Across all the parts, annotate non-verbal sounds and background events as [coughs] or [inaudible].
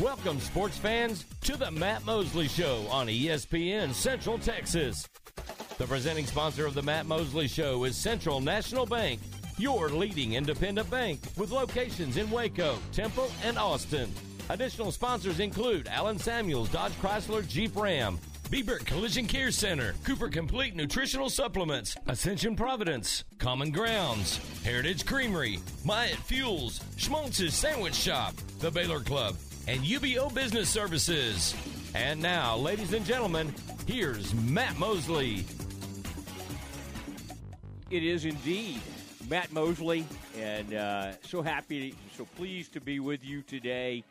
Welcome, sports fans, to the Matt Mosley Show on ESPN Central Texas. The presenting sponsor of the Matt Mosley Show is Central National Bank, your leading independent bank with locations in Waco, Temple, and Austin. Additional sponsors include Allen Samuels, Dodge Chrysler, Jeep Ram, Bieber Collision Care Center, Cooper Complete Nutritional Supplements, Ascension Providence, Common Grounds, Heritage Creamery, Myatt Fuels, Schmaltz's Sandwich Shop, The Baylor Club, and UBO Business Services. And now, ladies and gentlemen, here's Matt Mosley. It is indeed Matt Mosley, and uh, so happy, so pleased to be with you today.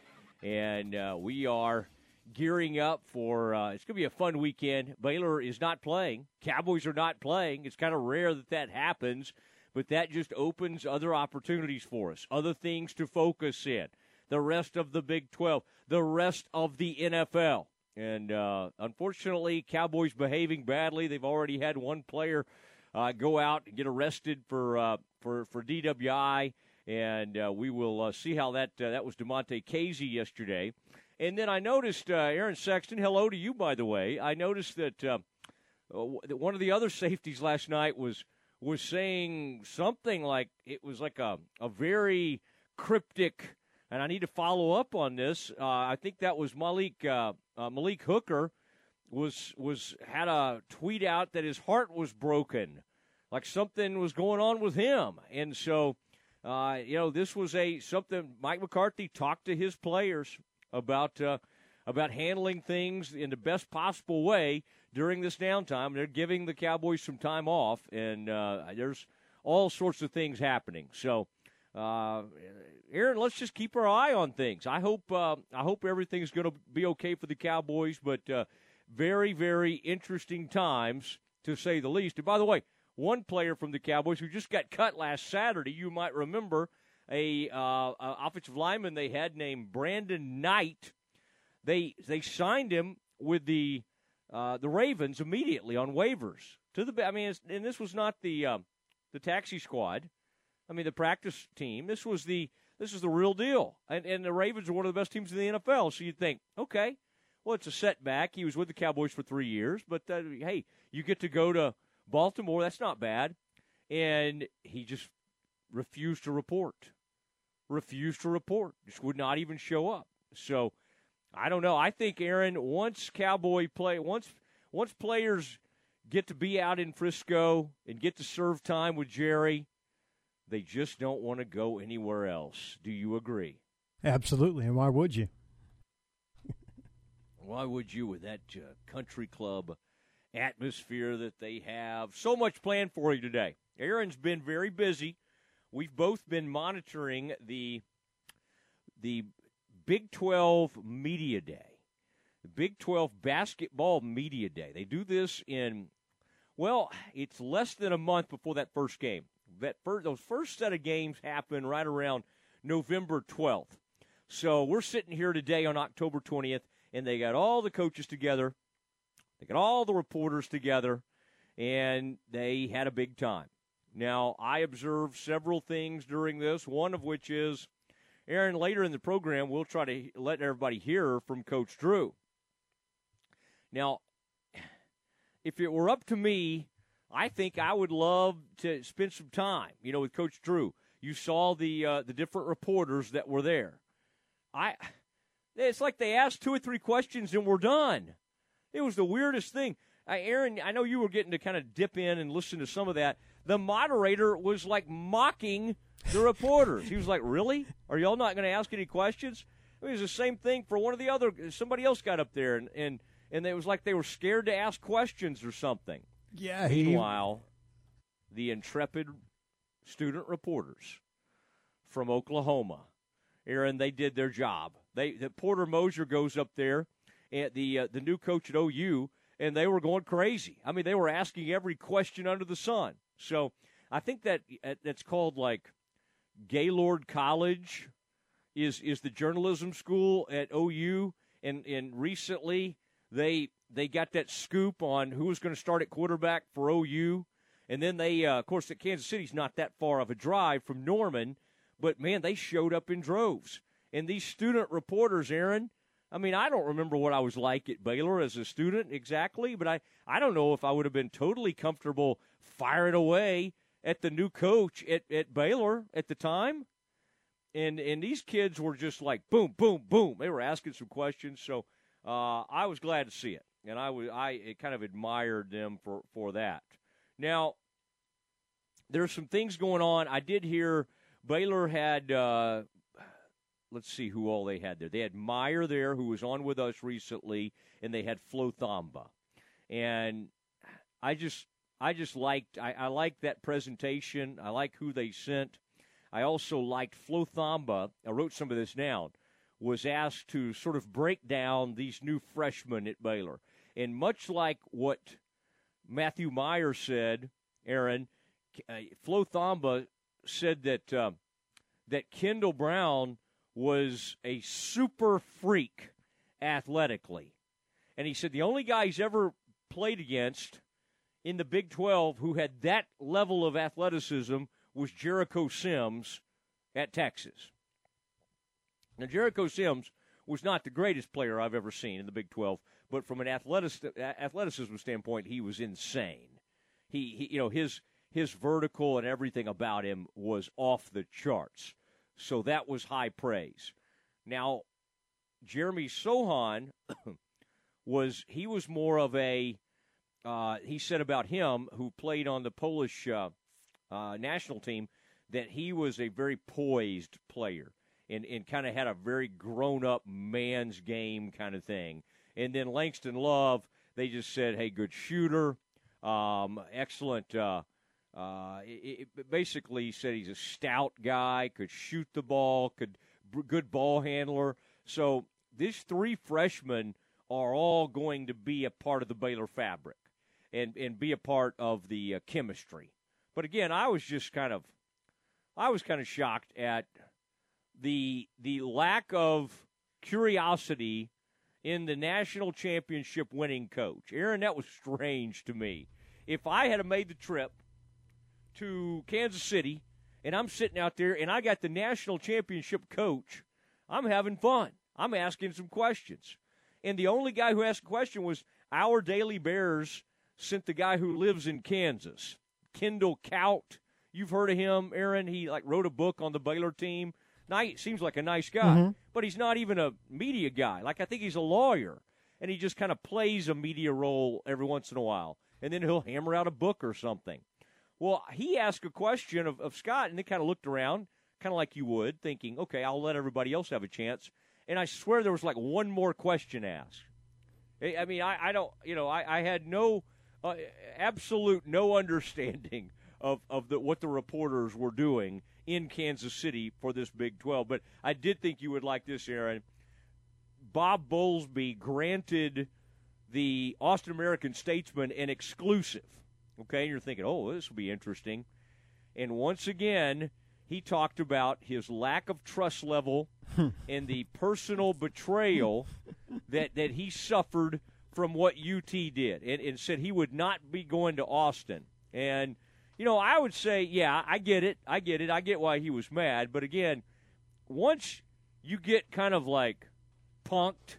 And uh, we are gearing up for uh, it's going to be a fun weekend. Baylor is not playing, Cowboys are not playing. It's kind of rare that that happens, but that just opens other opportunities for us, other things to focus in. The rest of the Big 12, the rest of the NFL. And uh, unfortunately, Cowboys behaving badly. They've already had one player uh, go out and get arrested for uh, for for DWI, and uh, we will uh, see how that uh, that was Damontae Kazee yesterday. And then I noticed Aaron Sexton. Hello to you, by the way. I noticed that that one of the other safeties last night was was saying something like it was like a a very cryptic. And I need to follow up on this. Uh, I think that was Malik uh, uh, Malik Hooker was was had a tweet out that his heart was broken, like something was going on with him, and so uh, you know this was a something Mike McCarthy talked to his players about uh, about handling things in the best possible way during this downtime. They're giving the Cowboys some time off, and uh, there's all sorts of things happening. So. Uh, Aaron, let's just keep our eye on things. I hope uh, I hope everything's going to be okay for the Cowboys, but uh, very, very interesting times, to say the least. And by the way, one player from the Cowboys who just got cut last Saturday, you might remember, a, uh, a offensive lineman they had named Brandon Knight. They they signed him with the uh, the Ravens immediately on waivers to the. I mean, and this was not the um, the taxi squad. I mean, the practice team. This was the this is the real deal. And and the Ravens are one of the best teams in the NFL. So you'd think, okay, well, it's a setback. He was with the Cowboys for three years, but uh, hey, you get to go to Baltimore. That's not bad. And he just refused to report. Refused to report. Just would not even show up. So I don't know. I think Aaron, once Cowboy play, once once players get to be out in Frisco and get to serve time with Jerry, they just don't want to go anywhere else. Do you agree? Absolutely. And why would you? [laughs] Why would you with that uh, country club atmosphere that they have? So much planned for you today. Aaron's been very busy. We've both been monitoring the the Big 12 Media Day, the Big 12 Basketball Media Day. They do this in well, it's less than a month before that first game. That first, those first set of games happen right around November 12th. So we're sitting here today on October 20th and they got all the coaches together, they got all the reporters together, and they had a big time. Now, I observed several things during this, one of which is, Aaron, later in the program, we'll try to let everybody hear from Coach Drew. Now, if it were up to me, I think I would love to spend some time, you know, with Coach Drew. You saw the uh, the different reporters that were there. I it's like they asked two or three questions and we're done. It was the weirdest thing. Uh, Aaron, I know you were getting to kind of dip in and listen to some of that. The moderator was like mocking the reporters. he was like, "Really? Are y'all not going to ask any questions?" I mean, it was the same thing for one of the other. Somebody else got up there and and and it was like they were scared to ask questions or something. Yeah. He... Meanwhile, the intrepid student reporters from Oklahoma, Aaron, they did their job. They the Porter Moser goes up there, and the uh, the new coach at OU, and they were going crazy. I mean, they were asking every question under the sun. So I think that that's called like Gaylord College is is the journalism school at OU, and and recently they they got that scoop on who was going to start at quarterback for OU, and then they uh, of course at Kansas City's not that far of a drive from Norman, but man, they showed up in droves And these student reporters, Aaron, I mean, I don't remember what I was like at Baylor as a student exactly, but I, I don't know if I would have been totally comfortable firing away at the new coach at, at Baylor at the time. And and these kids were just like boom, boom, boom. They were asking some questions, so uh, I was glad to see it, and I I kind of admired them for for that. Now, there's some things going on. I did hear Baylor had uh, let's see who all they had there. They had Mayer there, who was on with us recently, and they had Flo Thamba. And I just I just liked I, I liked that presentation. I like who they sent. I also liked Flo Thamba. I wrote some of this down. Was asked to sort of break down these new freshmen at Baylor, and much like what Matthew Mayer said, Aaron, uh, Flo said that uh, that Kendall Brown was a super freak athletically. And he said the only guy he's ever played against in the Big 12 who had that level of athleticism was Jericho Sims at Texas. Now, Jericho Sims was not the greatest player I've ever seen in the Big 12, but from an athletic, athleticism standpoint, he was insane. He, he, you know, his his vertical and everything about him was off the charts. So that was high praise. Now, Jeremy Sochan [coughs] was he was more of a uh, he said about him who played on the Polish uh, uh, national team that he was a very poised player and, and kind of had a very grown up man's game kind of thing. And then Langston Love, they just said, hey, good shooter, um, excellent uh, uh, it, it basically said he's a stout guy, could shoot the ball, could good ball handler. So these three freshmen are all going to be a part of the Baylor fabric and and be a part of the uh, chemistry. But again, I was just kind of I was kind of shocked at the the lack of curiosity in the national championship winning coach. Aaron, that was strange to me. If I had made the trip to Kansas City, and I'm sitting out there, and I got the national championship coach. I'm having fun. I'm asking some questions. And the only guy who asked a question was our Daily Bears sent the guy who lives in Kansas, Kendall Kaut. You've heard of him, Aaron. He like wrote a book on the Baylor team. Nice, seems like a nice guy, mm-hmm. but he's not even a media guy. Like I think he's a lawyer, and he just kind of plays a media role every once in a while, and then he'll hammer out a book or something. Well, he asked a question of, of Scott, and they kind of looked around, kind of like you would, thinking, okay, I'll let everybody else have a chance. And I swear there was like one more question asked. I mean, I, I don't, you know, I, I had no, uh, absolute no [laughs] understanding of, of the, what the reporters were doing in Kansas City for this Big 12. But I did think you would like this, Aaron. Bob Bowlesby granted the Austin American Statesman an exclusive Okay, and you're thinking, oh, this will be interesting. And once again, he talked about his lack of trust level [laughs] and the personal betrayal that, that he suffered from what UT did and, and said he would not be going to Austin. And, you know, I would say, yeah, I get it. I get it. I get why he was mad. But again, once you get kind of like punked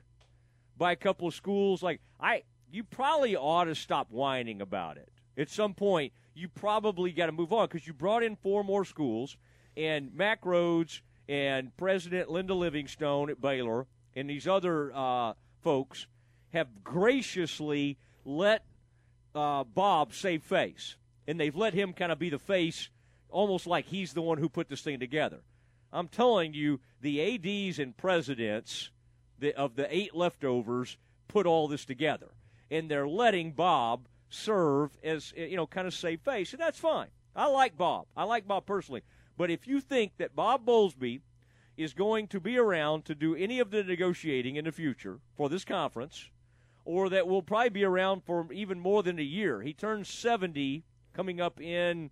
by a couple of schools, like, I, you probably ought to stop whining about it at some point, you probably got to move on because you brought in four more schools, and Mack Rhoades and President Linda Livingstone at Baylor and these other uh, folks have graciously let uh, Bob save face. And they've let him kind of be the face, almost like he's the one who put this thing together. I'm telling you, the ADs and presidents of the eight leftovers put all this together. And they're letting Bob serve as eh, you know kind of save face, and that's fine. I like Bob. I like Bob personally. But if you think that Bob Bowlesby is going to be around to do any of the negotiating in the future for this conference, or that will probably be around for even more than a year, he turns 70 coming up in,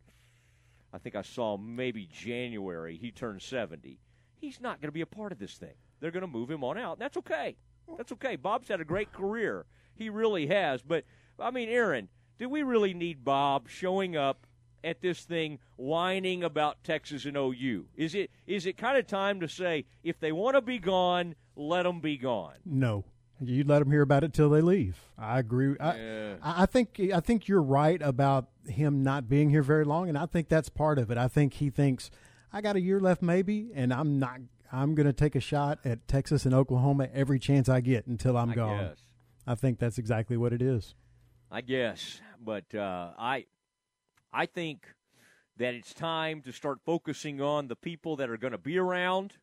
I think I saw maybe January, he turns 70. He's not going to be a part of this thing. They're going to move him on out. That's okay. That's okay. Bob's had a great career. He really has. But I mean, Aaron, do we really need Bob showing up at this thing whining about Texas and OU? Is it is it kind of time to say if they want to be gone, let them be gone? No, you let them hear about it till they leave. I agree. I, Yeah. I I think I think you're right about him not being here very long, and I think that's part of it. I think he thinks I got a year left, maybe, and I'm not. I'm going to take a shot at Texas and Oklahoma every chance I get until I'm I gone. guess. I think that's exactly what it is. I guess, but uh, I, I think that it's time to start focusing on the people that are going to be around,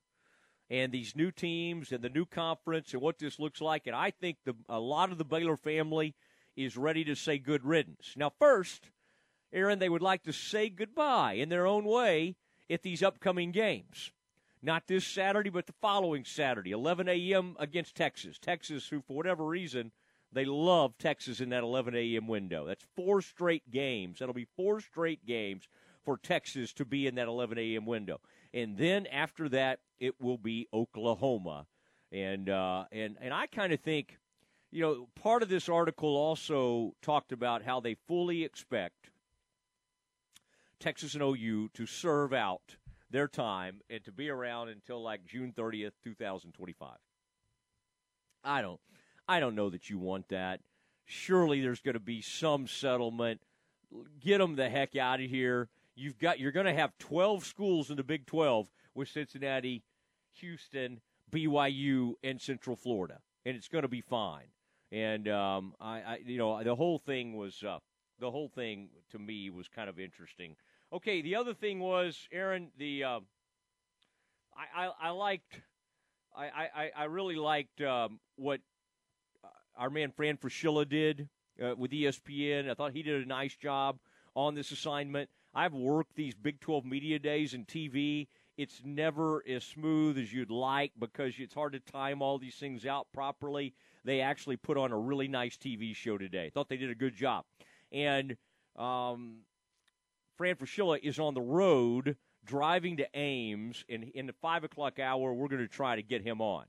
and these new teams and the new conference and what this looks like. And I think the a lot of the Baylor family is ready to say good riddance. Now, first, Aaron, they would like to say goodbye in their own way at these upcoming games. Not this Saturday, but the following Saturday, 11 a.m. against Texas. Texas, who for whatever reason they love Texas in that 11 a.m. window. That's four straight games. That'll be four straight games for Texas to be in that 11 a.m. window. And then after that, it will be Oklahoma. And uh, and and I kind of think, you know, part of this article also talked about how they fully expect Texas and OU to serve out their time and to be around until like June 30th, 2025. I don't I don't know that you want that. Surely there's going to be some settlement. Get them the heck out of here. You've got you're going to have 12 schools in the Big 12 with Cincinnati, Houston, BYU, and Central Florida, and it's going to be fine. And um, I, I, you know, the whole thing was uh, the whole thing to me was kind of interesting. Okay, the other thing was Aaron. The uh, I, I, I liked, I, I, I really liked um, what uh, our man Fran Fraschilla did uh, with ESPN. I thought he did a nice job on this assignment. I've worked these Big 12 media days and TV. It's never as smooth as you'd like because it's hard to time all these things out properly. They actually put on a really nice TV show today. Thought they did a good job. And um, Fran Fraschilla is on the road driving to Ames. And in the 5 o'clock hour, we're going to try to get him on.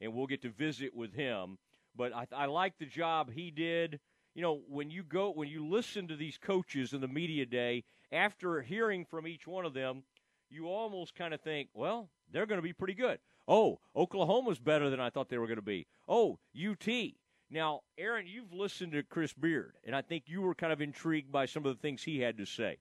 And we'll get to visit with him. But I, I like the job he did. You know, when you go, when you listen to these coaches in the media day, after hearing from each one of them, you almost kind of think, well, they're going to be pretty good. Oh, Oklahoma's better than I thought they were going to be. Oh, UT. Now, Aaron, you've listened to Chris Beard, and I think you were kind of intrigued by some of the things he had to say.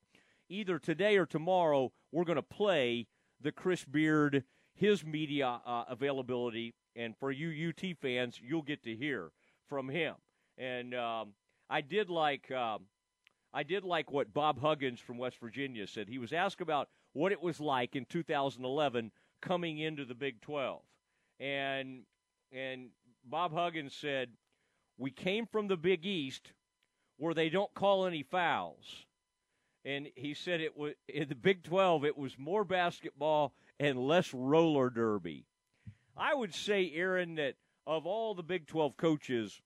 Either today or tomorrow, we're going to play the Chris Beard, his media uh, availability, and for you UT fans, you'll get to hear from him. And um, I did like. Um, I did like what Bob Huggins from West Virginia said. He was asked about what it was like in 2011 coming into the Big 12. And and Bob Huggins said, "We came from the Big East where they don't call any fouls." And he said it was in the Big 12 it was more basketball and less roller derby. I would say Aaron that of all the Big 12 coaches,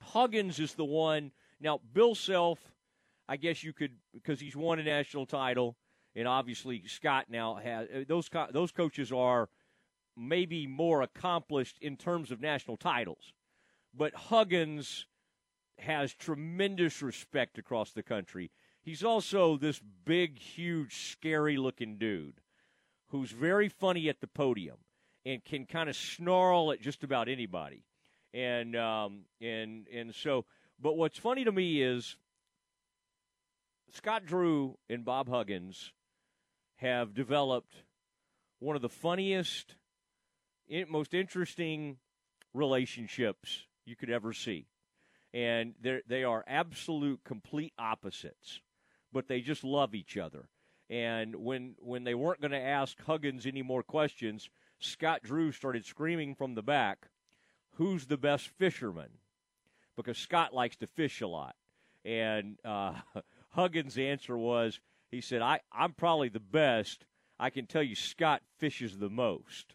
Huggins is the one. Now, Bill Self, I guess you could because he's won a national title, and obviously Scott now has those. co- Those coaches are maybe more accomplished in terms of national titles, but Huggins has tremendous respect across the country. He's also this big, huge, scary-looking dude who's very funny at the podium and can kind of snarl at just about anybody. And um, and and so, but what's funny to me is Scott Drew and Bob Huggins have developed one of the funniest, most interesting relationships you could ever see, and they are absolute complete opposites, but they just love each other. And when when they weren't going to ask Huggins any more questions, Scott Drew started screaming from the back, "Who's the best fisherman?" Because Scott likes to fish a lot, and uh, [laughs] Huggins' answer was, he said, I, I'm probably the best. I can tell you Scott fishes the most.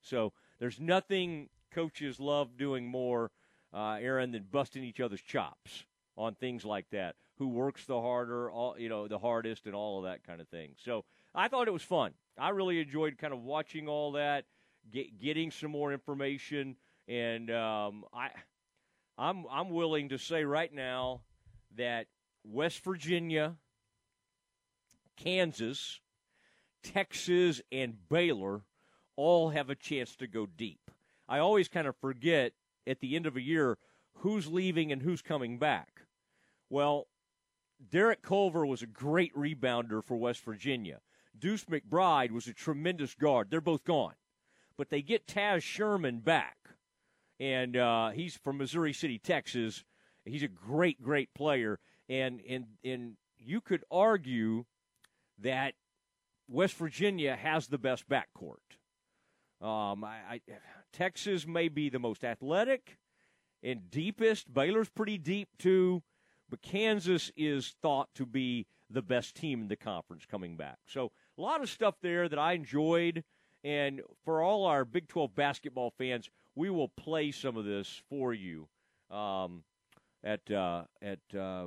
So there's nothing coaches love doing more, uh, Aaron, than busting each other's chops on things like that. Who works the harder, all you know, the hardest, and all of that kind of thing. So I thought it was fun. I really enjoyed kind of watching all that, get, getting some more information, and um, I, I'm I'm willing to say right now that West Virginia Kansas, Texas, and Baylor all have a chance to go deep. I always kind of forget at the end of a year who's leaving and who's coming back. Well, Derek Culver was a great rebounder for West Virginia. Deuce McBride was a tremendous guard. They're both gone. But they get Taz Sherman back, and uh, he's from Missouri City, Texas. He's a great, great player. And, and, and you could argue that West Virginia has the best backcourt. Um, I, I, Texas may be the most athletic and deepest. Baylor's pretty deep too, but Kansas is thought to be the best team in the conference coming back. So a lot of stuff there that I enjoyed. And for all our Big 12 basketball fans, we will play some of this for you um, at uh, at uh,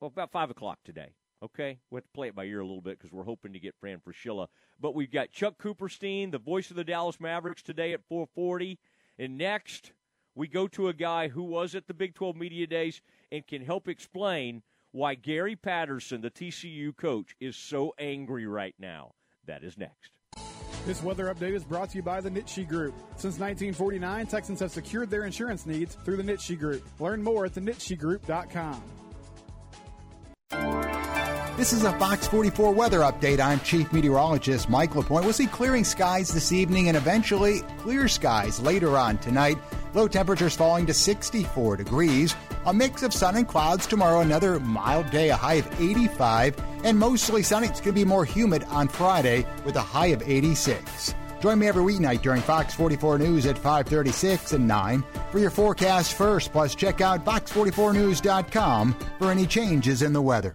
well about five o'clock today. Okay, we have to play it by ear a little bit because we're hoping to get Fran Fraschilla. But we've got Chuck Cooperstein, the voice of the Dallas Mavericks, today at 4:40, and next we go to a guy who was at the Big 12 Media Days and can help explain why Gary Patterson, the TCU coach, is so angry right now. That is next. This weather update is brought to you by the Nitsche Group. Since 1949, Texans have secured their insurance needs through the Nitsche Group. Learn more at thenitschegroup.com. This is a Fox 44 weather update. I'm Chief Meteorologist Mike LaPointe. We'll see clearing skies this evening and eventually clear skies later on tonight. Low temperatures falling to 64 degrees. A mix of sun and clouds tomorrow, another mild day, a high of 85, and mostly sunny. It's going to be more humid on Friday with a high of 86. Join me every weeknight during Fox 44 News at 536 and 9 for your forecast first. Plus, check out fox44news.com for any changes in the weather.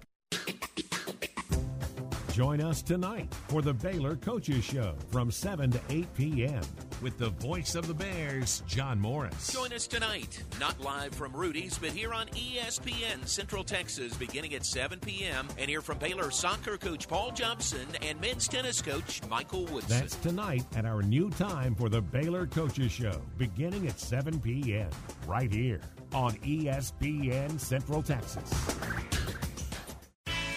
Join us tonight for the Baylor Coaches Show from 7 to 8 p.m. with the voice of the Bears, John Morris. Join us tonight, not live from Rudy's, but here on ESPN Central Texas beginning at 7 p.m. and hear from Baylor soccer coach Paul Jobson and men's tennis coach Michael Woodson. That's tonight at our new time for the Baylor Coaches Show beginning at 7 p.m. right here on ESPN Central Texas.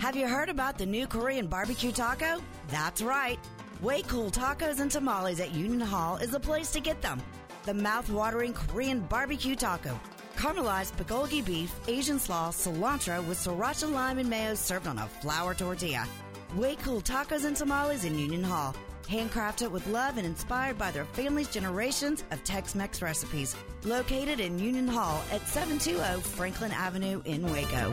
Have you heard about the new Korean barbecue taco? That's right. Way Cool Tacos and Tamales at Union Hall is the place to get them. The mouth-watering Korean barbecue taco. Caramelized bulgogi beef, Asian slaw, cilantro with sriracha lime and mayo served on a flour tortilla. Way Cool Tacos and Tamales in Union Hall. Handcrafted with love and inspired by their family's generations of Tex-Mex recipes. Located in Union Hall at 720 Franklin Avenue in Waco.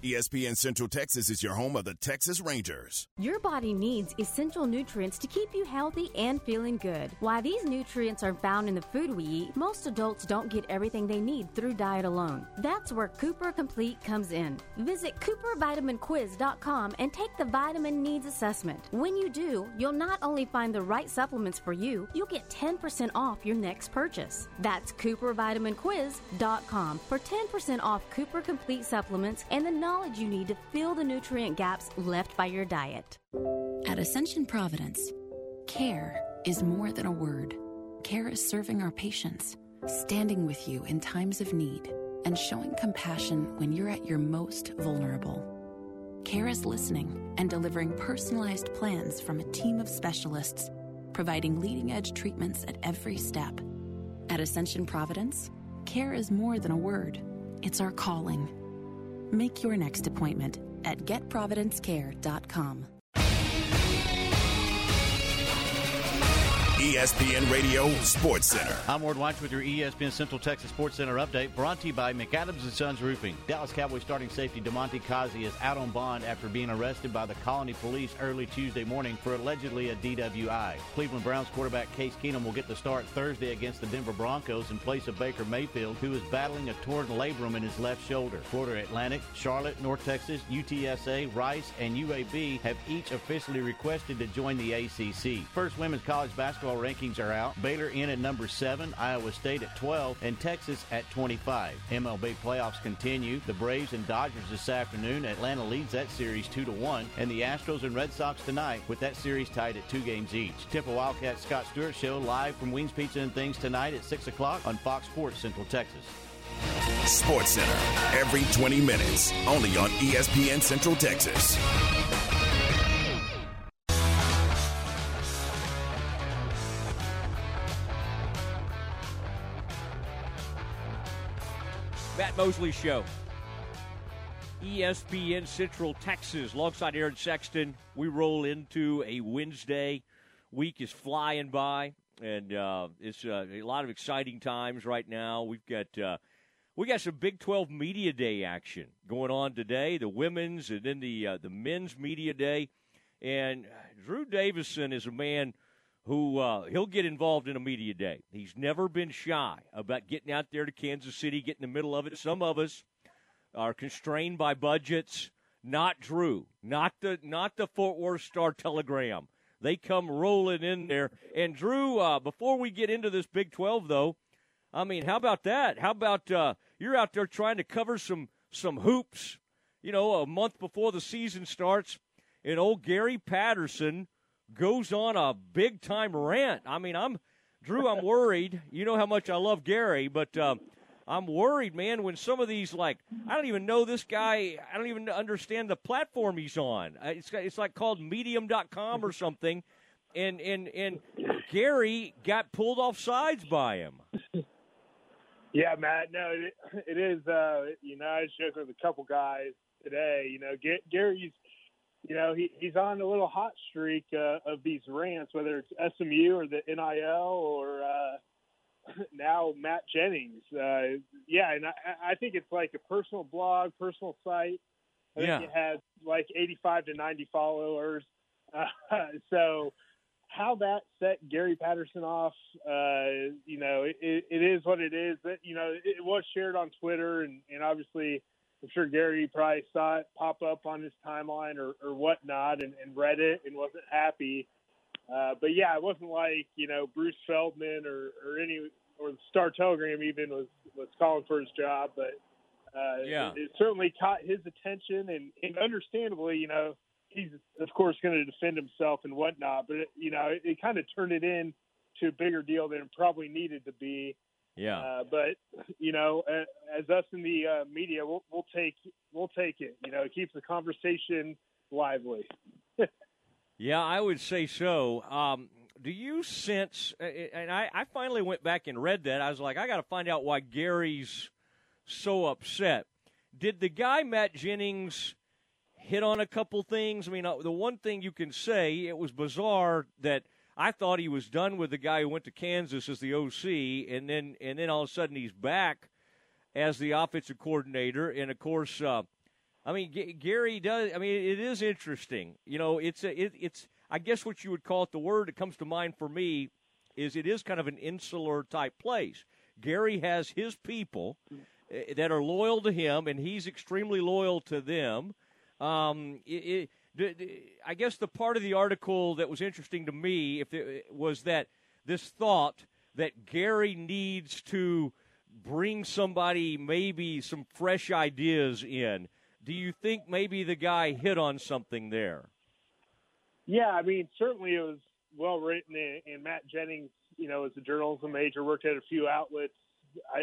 ESPN Central Texas is your home of the Texas Rangers. Your body needs essential nutrients to keep you healthy and feeling good. While these nutrients are found in the food we eat, most adults don't get everything they need through diet alone. That's where Cooper Complete comes in. Visit CooperVitaminQuiz.com and take the vitamin needs assessment. When you do, you'll not only find the right supplements for you, you'll get 10% off your next purchase. That's CooperVitaminQuiz.com for 10% off Cooper Complete supplements and the knowledge you need to fill the nutrient gaps left by your diet. At Ascension Providence, care is more than a word. Care is serving our patients, standing with you in times of need, and showing compassion when you're at your most vulnerable. Care is listening and delivering personalized plans from a team of specialists, providing leading edge treatments at every step. At Ascension Providence, care is more than a word, it's our calling. Make your next appointment at getprovidencecare.com. ESPN Radio Sports Center. I'm Ward Watch with your ESPN Central Texas Sports Center update brought to you by McAdams and Sons Roofing. Dallas Cowboys starting safety Damontae Kazee is out on bond after being arrested by the Colony Police early Tuesday morning for allegedly a DWI. Cleveland Browns quarterback Case Keenum will get the start Thursday against the Denver Broncos in place of Baker Mayfield, who is battling a torn labrum in his left shoulder. Florida Atlantic, Charlotte, North Texas, UTSA, Rice, and UAB have each officially requested to join the ACC. First women's college basketball rankings are out. Baylor in at number 7, Iowa State at 12, and Texas at 25. MLB playoffs continue. The Braves and Dodgers this afternoon. Atlanta leads that series 2 to 1, and the Astros and Red Sox tonight with that series tied at 2 games each. Temple Wildcat Scott Stewart show live from Wings Pizza and Things tonight at 6 o'clock on Fox Sports Central Texas. Sports Center every 20 minutes, only on ESPN Central Texas. Matt Mosley Show. ESPN Central Texas, alongside Aaron Sexton. We roll into a Wednesday. Week is flying by, and uh, it's uh, a lot of exciting times right now. We've got uh, we got some Big 12 Media Day action going on today. The women's and then the uh, the men's media day, and Drew Davison is a man who uh, he'll get involved in a media day. He's never been shy about getting out there to Kansas City, getting in the middle of it. Some of us are constrained by budgets. Not Drew, not the not the Fort Worth Star Telegram. They come rolling in there. And Drew, uh, before we get into this Big Twelve, though, I mean, how about that? How about uh, you're out there trying to cover some some hoops? You know, a month before the season starts, and old Gary Patterson goes on a big time rant. I mean, I'm Drew. I'm worried. You know how much I love Gary, but um, I'm worried, man. When some of these, like, I don't even know this guy. I don't even understand the platform he's on. Uh, It's it's like called Medium.com or something, and and and Gary got pulled off sides by him. Yeah, Matt. No, it, it is. Uh, you know, I was with a couple guys today. You know, Gary's you know, he, he's on a little hot streak uh, of these rants, whether it's SMU or the NIL or uh, [laughs] now Matt Jennings. Uh, yeah, and I, I think it's like a personal blog, personal site. I Yeah. think it has like 85 to 90 followers. Uh, [laughs] so how that set Gary Patterson off, uh, you know, it, it, it is what it is. That you know, it was shared on Twitter, and, and obviously, I'm sure Gary probably saw it pop up on his timeline or, or whatnot, and, and read it and wasn't happy. Uh, but yeah, it wasn't like you know Bruce Feldman or, or any or the Star Telegram even was was calling for his job, but uh, Yeah. it, it certainly caught his attention, and, and understandably, you know, he's of course going to defend himself and whatnot, but it, you know, it, it kind of turned it in to a bigger deal than it probably needed to be. Yeah. Uh, but you know, as us in the uh, media, we'll, we'll take we'll take it. You know, it keeps the conversation lively. [laughs] Yeah, I would say so. Um, do you sense? And I, I finally went back and read that. I was like, I got to find out why Gary's so upset. Did the guy Matt Jennings hit on a couple things? I mean, uh, the one thing you can say it was bizarre that I thought he was done with the guy who went to Kansas as the OC, and then and then all of a sudden he's back as the offensive coordinator, and of course. Uh, I mean, G- Gary does. I mean, it is interesting. You know, it's a, it, it's. I guess what you would call it. The word that comes to mind for me is it is kind of an insular type place. Gary has his people eh, that are loyal to him, and he's extremely loyal to them. Um, it, it, I guess the part of the article that was interesting to me, if it, was that this thought that Gary needs to bring somebody, maybe some fresh ideas in. Do you think maybe the guy hit on something there? Yeah, I mean, certainly it was well written, and, Matt Jennings, you know, is a journalism major, worked at a few outlets,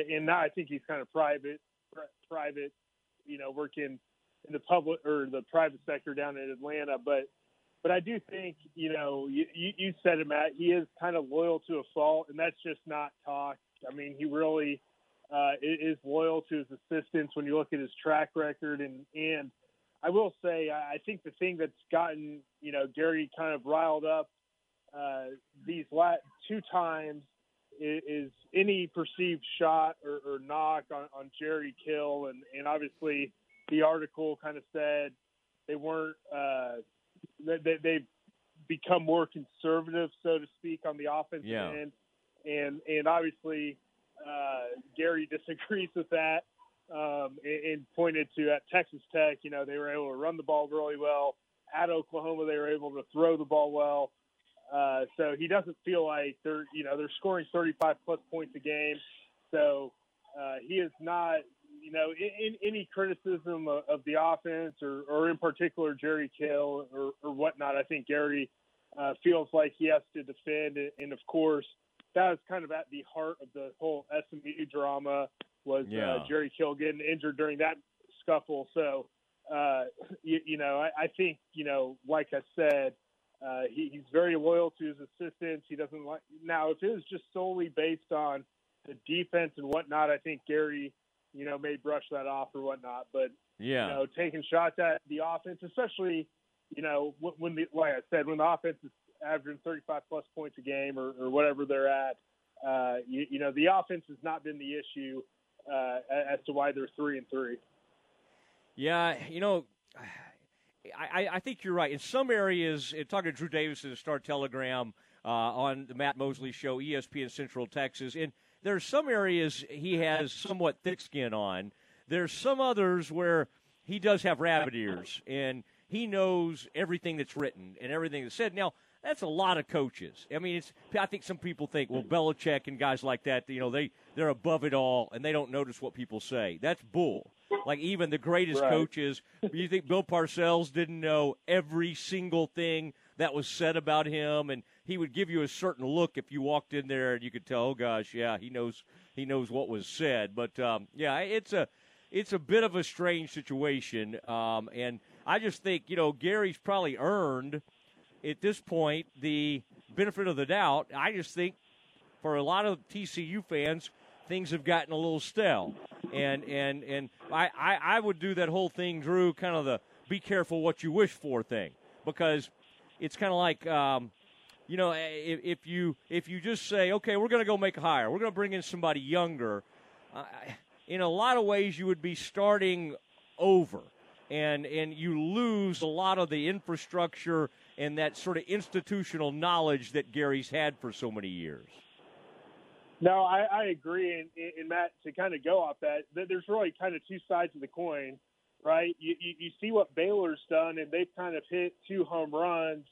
and now I think he's kind of private, private, you know, working in the public or the private sector down in Atlanta. But, but I do think, you know, you, you, said it, Matt. He is kind of loyal to a fault, and that's just not talk. I mean, he really uh, is loyal to his assistants when you look at his track record, and and I will say, I think the thing that's gotten you know Gary kind of riled up uh, these last two times is, is any perceived shot or, or knock on, on Jerry Kill, and, and obviously the article kind of said they weren't uh, they, they've become more conservative, so to speak, on the offensive Yeah. end, and and obviously uh, Gary [laughs] disagrees with that um, and, and pointed to at Texas Tech, you know, they were able to run the ball really well. At Oklahoma, they were able to throw the ball well. Uh, so he doesn't feel like they're, you know, they're scoring 35 plus points a game. So uh, he is not, you know, in, in any criticism of, of the offense or, or in particular Jerry Kill or, or whatnot. I think Gary uh, feels like he has to defend, and, and of course, that was kind of at the heart of the whole SMU drama was Yeah. uh, Jerry Kill getting injured during that scuffle. So, uh, you, you know, I, I think, you know, like I said, uh, he, he's very loyal to his assistants. He doesn't like now. If it was just solely based on the defense and whatnot, I think Gary, you know, may brush that off or whatnot. But Yeah. you know, taking shots at the offense, especially, you know, when, when the like I said, when the offense is averaging 35 plus points a game or, or whatever they're at, uh, you, you know, the offense has not been the issue uh, as to why they're three and three. Yeah, you know, [sighs] I, I- I think you're right. In some areas, talking to Drew Davis in the Star Telegram uh, on the Matt Mosley Show, ESPN Central Texas, and there's some areas he has somewhat thick skin on. There's some others where he does have rabbit ears, and he knows everything that's written and everything that's said. Now, that's a lot of coaches. I mean, it's. I think some people think, well, Belichick and guys like that, you know, they they're above it all and they don't notice what people say. That's bull. Like even the greatest Right. coaches, you think Bill Parcells didn't know every single thing that was said about him, and he would give you a certain look if you walked in there and you could tell, oh gosh, yeah, he knows he knows what was said. But um, yeah, it's a it's a bit of a strange situation, um, and I just think you know Gary's probably earned at this point the benefit of the doubt. I just think for a lot of TCU fans, things have gotten a little stale, and and and I, I I would do that whole thing, Drew, kind of the be careful what you wish for thing, because it's kind of like. Um, you know, if, if you if you just say, okay, we're going to go make a hire, we're going to bring in somebody younger. Uh, in a lot of ways, you would be starting over, and and you lose a lot of the infrastructure and that sort of institutional knowledge that Gary's had for so many years. No, I, I agree. And, and Matt, to kind of go off that, there's really kind of two sides of the coin, right? You, you, you see what Baylor's done, and they've kind of hit two home runs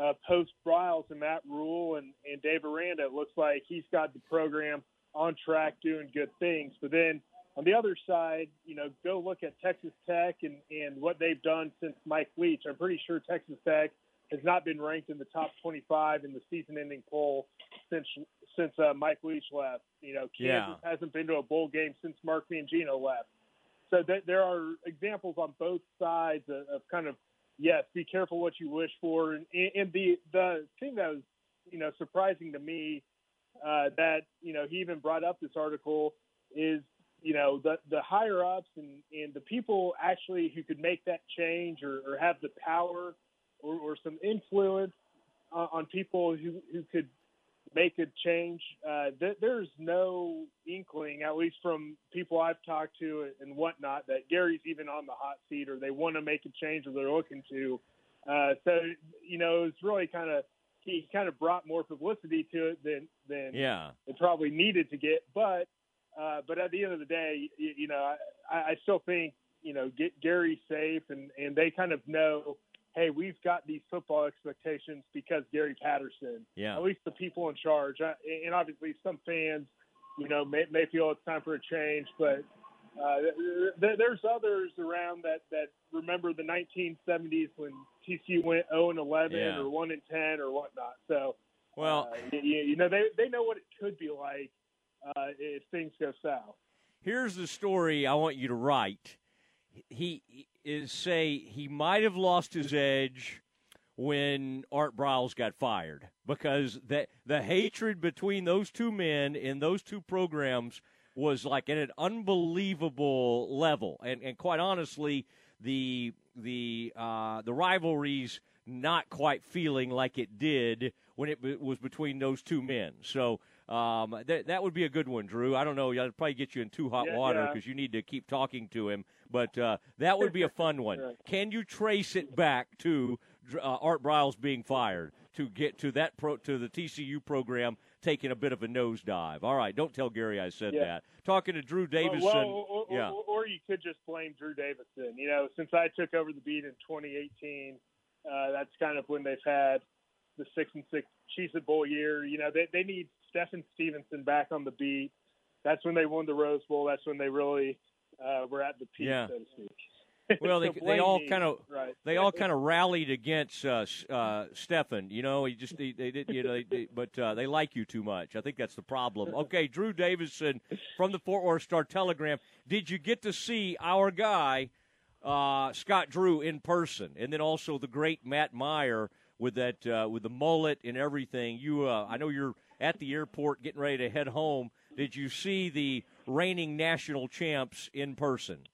uh, post Briles and Matt Rhule and, and Dave Aranda. It looks like he's got the program on track doing good things. But then on the other side, you know, go look at Texas Tech and, and what they've done since Mike Leach. I'm pretty sure Texas Tech has not been ranked in the top 25 in the season-ending poll since since uh, Mike Leach left. You know, Kansas Yeah. hasn't been to a bowl game since Mark Mangino left. So th- there are examples on both sides of, of kind of yes, be careful what you wish for. And, and the the thing that was you know surprising to me uh, that you know he even brought up this article is you know the the higher ups and and the people actually who could make that change or, or have the power or, or some influence on, on people who who could make a change. Uh, th- there's no inkling, at least from people I've talked to and whatnot, that Gary's even on the hot seat or they want to make a change or they're looking to. Uh, so you know, it's really kind of he kind of brought more publicity to it than than Yeah. it probably needed to get. But uh, but at the end of the day, you, you know, I, I still think you know get Gary safe and and they kind of know. Hey, we've got these football expectations because Gary Patterson. Yeah. At least the people in charge, and obviously some fans, you know, may, may feel it's time for a change, but uh, th- there's others around that that remember the 1970s when TCU went 0 and 11 Yeah. or 1 and 10 or whatnot. So, Well- uh, you, you know, they they know what it could be like uh, if things go south. Here's the story I want you to write. He is say he might have lost his edge when Art Briles got fired because that the hatred between those two men in those two programs was like at an unbelievable level, and and quite honestly, the the uh, the rivalries not quite feeling like it did when it was between those two men. So um, th- that would be a good one, Drew. I don't know. I'd probably get you in too hot Yeah, water yeah. because you need to keep talking to him. But uh, that would be a fun one. [laughs] Right. Can you trace it back to uh, Art Briles being fired to get to that pro- to the TCU program taking a bit of a nosedive? All right, don't tell Gary I said Yeah. that. Talking to Drew Davison. Well, or, or, yeah. or, or you could just blame Drew Davison. You know, since I took over the beat in 2018, uh, that's kind of when they've had the six and six Cheez Bowl year. You know, they they need Stefan Stevenson back on the beat. That's when they won the Rose Bowl. That's when they really uh, were at the peak, Yeah. so to speak. [laughs] Well, they they all kind of right. they all kind of rallied against uh, uh, Stefan. You know, he just they, they did you know, they, they, but uh, they like you too much. I think that's the problem. [laughs] Okay, Drew Davison from the Fort Worth Star Telegram. Did you get to see our guy uh, Scott Drew in person, and then also the great Matt Mayer with that uh, with the mullet and everything? You, uh, I know you're at the airport getting ready to head home. Did you see the reigning national champs in person?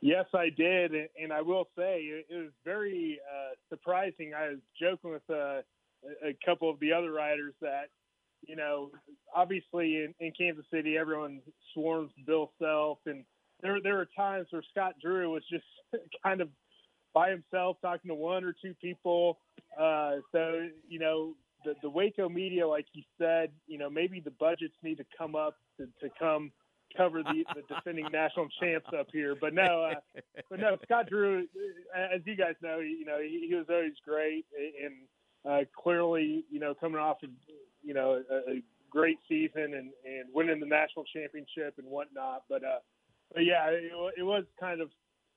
Yes, I did, and- I will say it it was very uh, surprising. I was joking with uh, a a couple of the other riders that, you know, obviously in, in Kansas City, everyone swarms Bill Self, and there there were times where Scott Drew was just [laughs] kind of by himself talking to one or two people. Uh, so you know, the the Waco media, like you said, you know, maybe the budgets need to come up to, to come cover the, the defending [laughs] national champs up here. But no, uh, but no, Scott Drew, uh, as you guys know, you know he, he was always great and uh, clearly, you know, coming off of you know a, a great season and and winning the national championship and whatnot. But uh, but yeah, it, it was kind of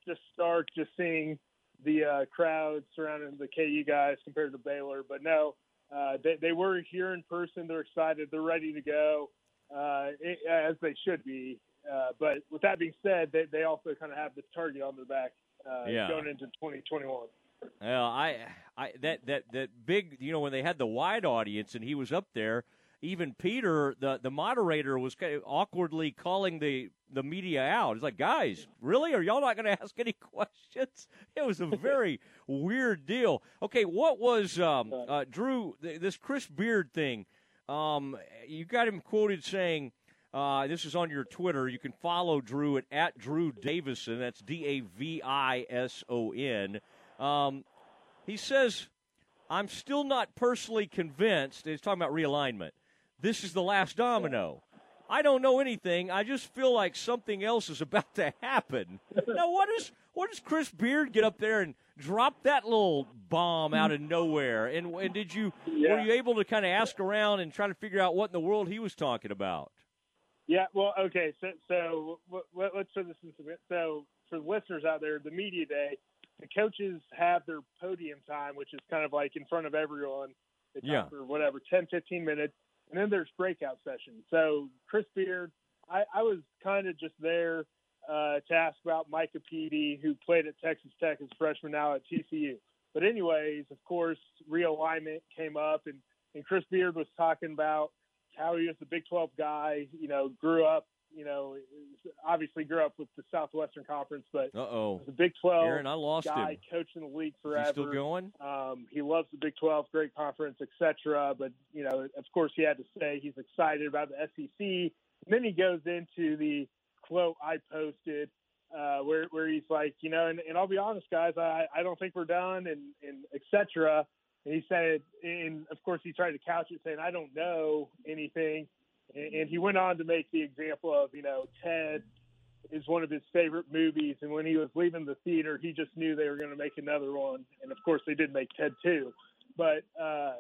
just stark just seeing the uh, crowd surrounding the KU guys compared to Baylor. But no, uh, they, they were here in person. They're excited. They're ready to go, uh, it, as they should be. Uh, but with that being said, they, they also kind of have the target on their back uh, Yeah. going into 2021. Well, I, I that that that big, you know, when they had the wide audience and he was up there, even Peter, the the moderator, was kind of awkwardly calling the the media out. He's like, guys, really? Are y'all not going [laughs] to ask any questions? [laughs] It was a very weird deal. Okay, what was um, uh, Drew? Th- this Chris Beard thing. Um, you got him quoted saying. Uh, this is on your Twitter. You can follow Drew at, at Drew Davison. That's D A V I S O N. Um, he says, I'm still not personally convinced. He's talking about realignment. This is the last domino. I don't know anything. I just feel like something else is about to happen. now, what is what does Chris Beard get up there and drop that little bomb out of nowhere? And, and did you were you able to kind of ask around and try to figure out what in the world he was talking about? Yeah, well, okay, so so w- w- let's put this in some. So for the listeners out there, the media day, the coaches have their podium time, which is kind of like in front of everyone. They Yeah. for whatever 10, 15 minutes, and then there's breakout sessions. So Chris Beard, I, I was kind of just there uh, to ask about Micah Peavy, who played at Texas Tech as freshman, now at TCU. But anyways, of course, realignment came up, and and Chris Beard was talking about how he was the Big 12 guy, you know, grew up, you know, obviously grew up with the Southwestern Conference, but oh. a Big 12 Aaron, I lost guy, him. coached in the league forever. he still going? Um, he loves the Big 12, great conference, etc. But you know, of course, he had to say he's excited about the SEC. And then he goes into the quote I posted, uh, where where he's like, you know, and, and I'll be honest, guys, I I don't think we're done, and and etc. And he said, and of course, he tried to couch it saying, I don't know anything. And, he went on to make the example of, you know, Ted is one of his favorite movies. And when he was leaving the theater, he just knew they were going to make another one. And of course, they did make Ted too. But, uh,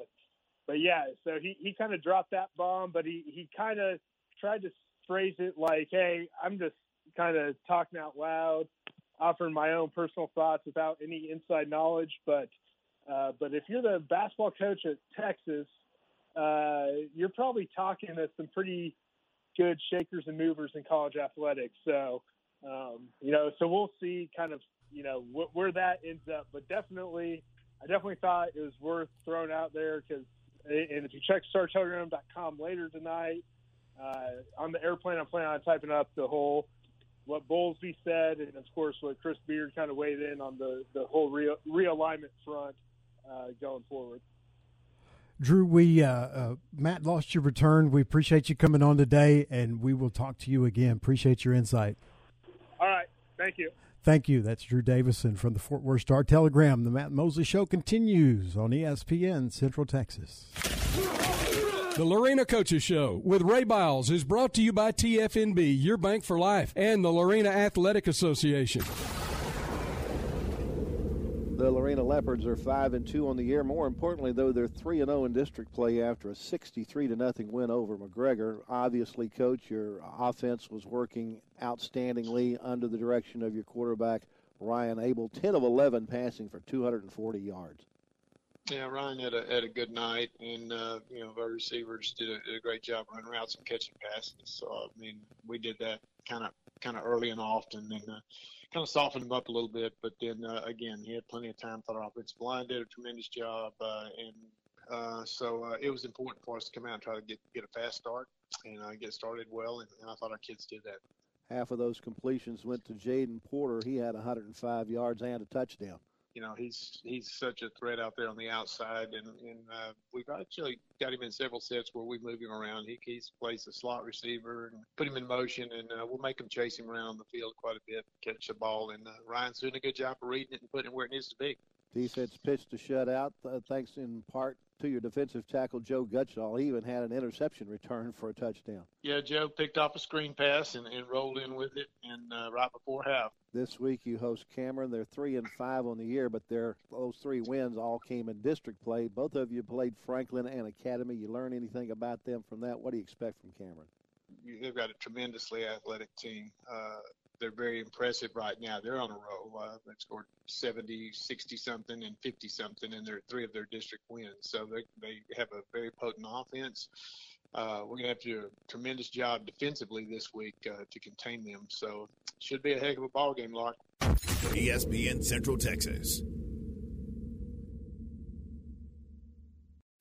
but yeah, so he, he kind of dropped that bomb, but he, he kind of tried to phrase it like, Hey, I'm just kind of talking out loud, offering my own personal thoughts without any inside knowledge. But, uh, but if you're the basketball coach at Texas, uh, you're probably talking to some pretty good shakers and movers in college athletics. So, um, you know, so we'll see kind of, you know, wh- where that ends up. But definitely, I definitely thought it was worth throwing out there because, and if you check StarTelegram.com later tonight, uh, on the airplane, I'm planning on typing up the whole what Bowlesby said, and of course what Chris Beard kind of weighed in on the the whole re- realignment front uh, going forward. Drew, we uh, uh, Matt lost your return. We appreciate you coming on today, and we will talk to you again. Appreciate your insight. All right, thank you. Thank you. That's Drew Davison from the Fort Worth Star Telegram. The Matt Mosley Show continues on ESPN Central Texas. The Lorena Coaches Show with Ray Biles is brought to you by TFNB, your bank for life, and the Lorena Athletic Association. The Lorena Leopards are five and two on the year. More importantly, though, they're three and zero oh in district play after a sixty-three to nothing win over McGregor. Obviously, coach, your offense was working outstandingly under the direction of your quarterback Ryan Abel. Ten of eleven passing for two hundred and forty yards. Yeah, Ryan had a had a good night, and uh, you know our receivers did a, did a great job running routes and catching passes. So I mean, we did that kind of kind of early and often, and uh, kind of softened him up a little bit. But then uh, again, he had plenty of time. Thought our offensive line did a tremendous job, uh, and uh, so uh, it was important for us to come out and try to get get a fast start and uh, get started well. And, and I thought our kids did that. Half of those completions went to Jaden Porter. He had 105 yards and a touchdown you know he's he's such a threat out there on the outside, and and uh, we've actually got him in several sets where we move him around. He he's plays a slot receiver and put him in motion, and uh, we'll make him chase him around the field quite a bit, catch the ball, and uh, Ryan's doing a good job of reading it and putting it where it needs to be. Defense pitched to shut out, uh, thanks in part to your defensive tackle Joe Gutschall. He even had an interception return for a touchdown. Yeah, Joe picked off a screen pass and, and rolled in with it, and uh, right before half. This week you host Cameron. They're three and five on the year, but their those three wins all came in district play. Both of you played Franklin and Academy. You learn anything about them from that? What do you expect from Cameron? They've got a tremendously athletic team. Uh, they're very impressive right now. They're on a roll. Uh, they've scored 70, 60 something, and 50 something in their three of their district wins. So they they have a very potent offense. Uh, we're going to have to do a tremendous job defensively this week uh, to contain them. So should be a heck of a ball game, Lark. ESPN Central Texas.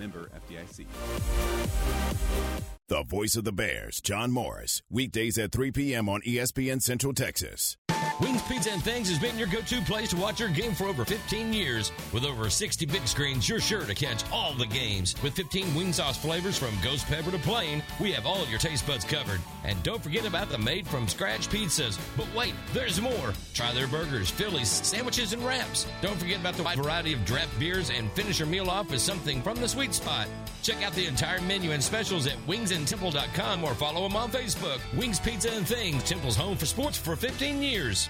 Member FDIC. The voice of the Bears, John Morris, weekdays at 3 p.m. on ESPN Central Texas. Wings Pizza and Things has been your go-to place to watch your game for over 15 years. With over 60 big screens, you're sure to catch all the games. With 15 wing sauce flavors from ghost pepper to plain, we have all your taste buds covered. And don't forget about the made-from-scratch pizzas. But wait, there's more. Try their burgers, Phillies, sandwiches, and wraps. Don't forget about the wide variety of draft beers and finish your meal off with something from the sweet spot. Check out the entire menu and specials at wingsandtemple.com or follow them on Facebook. Wings Pizza and Things, Temple's home for sports for 15 years.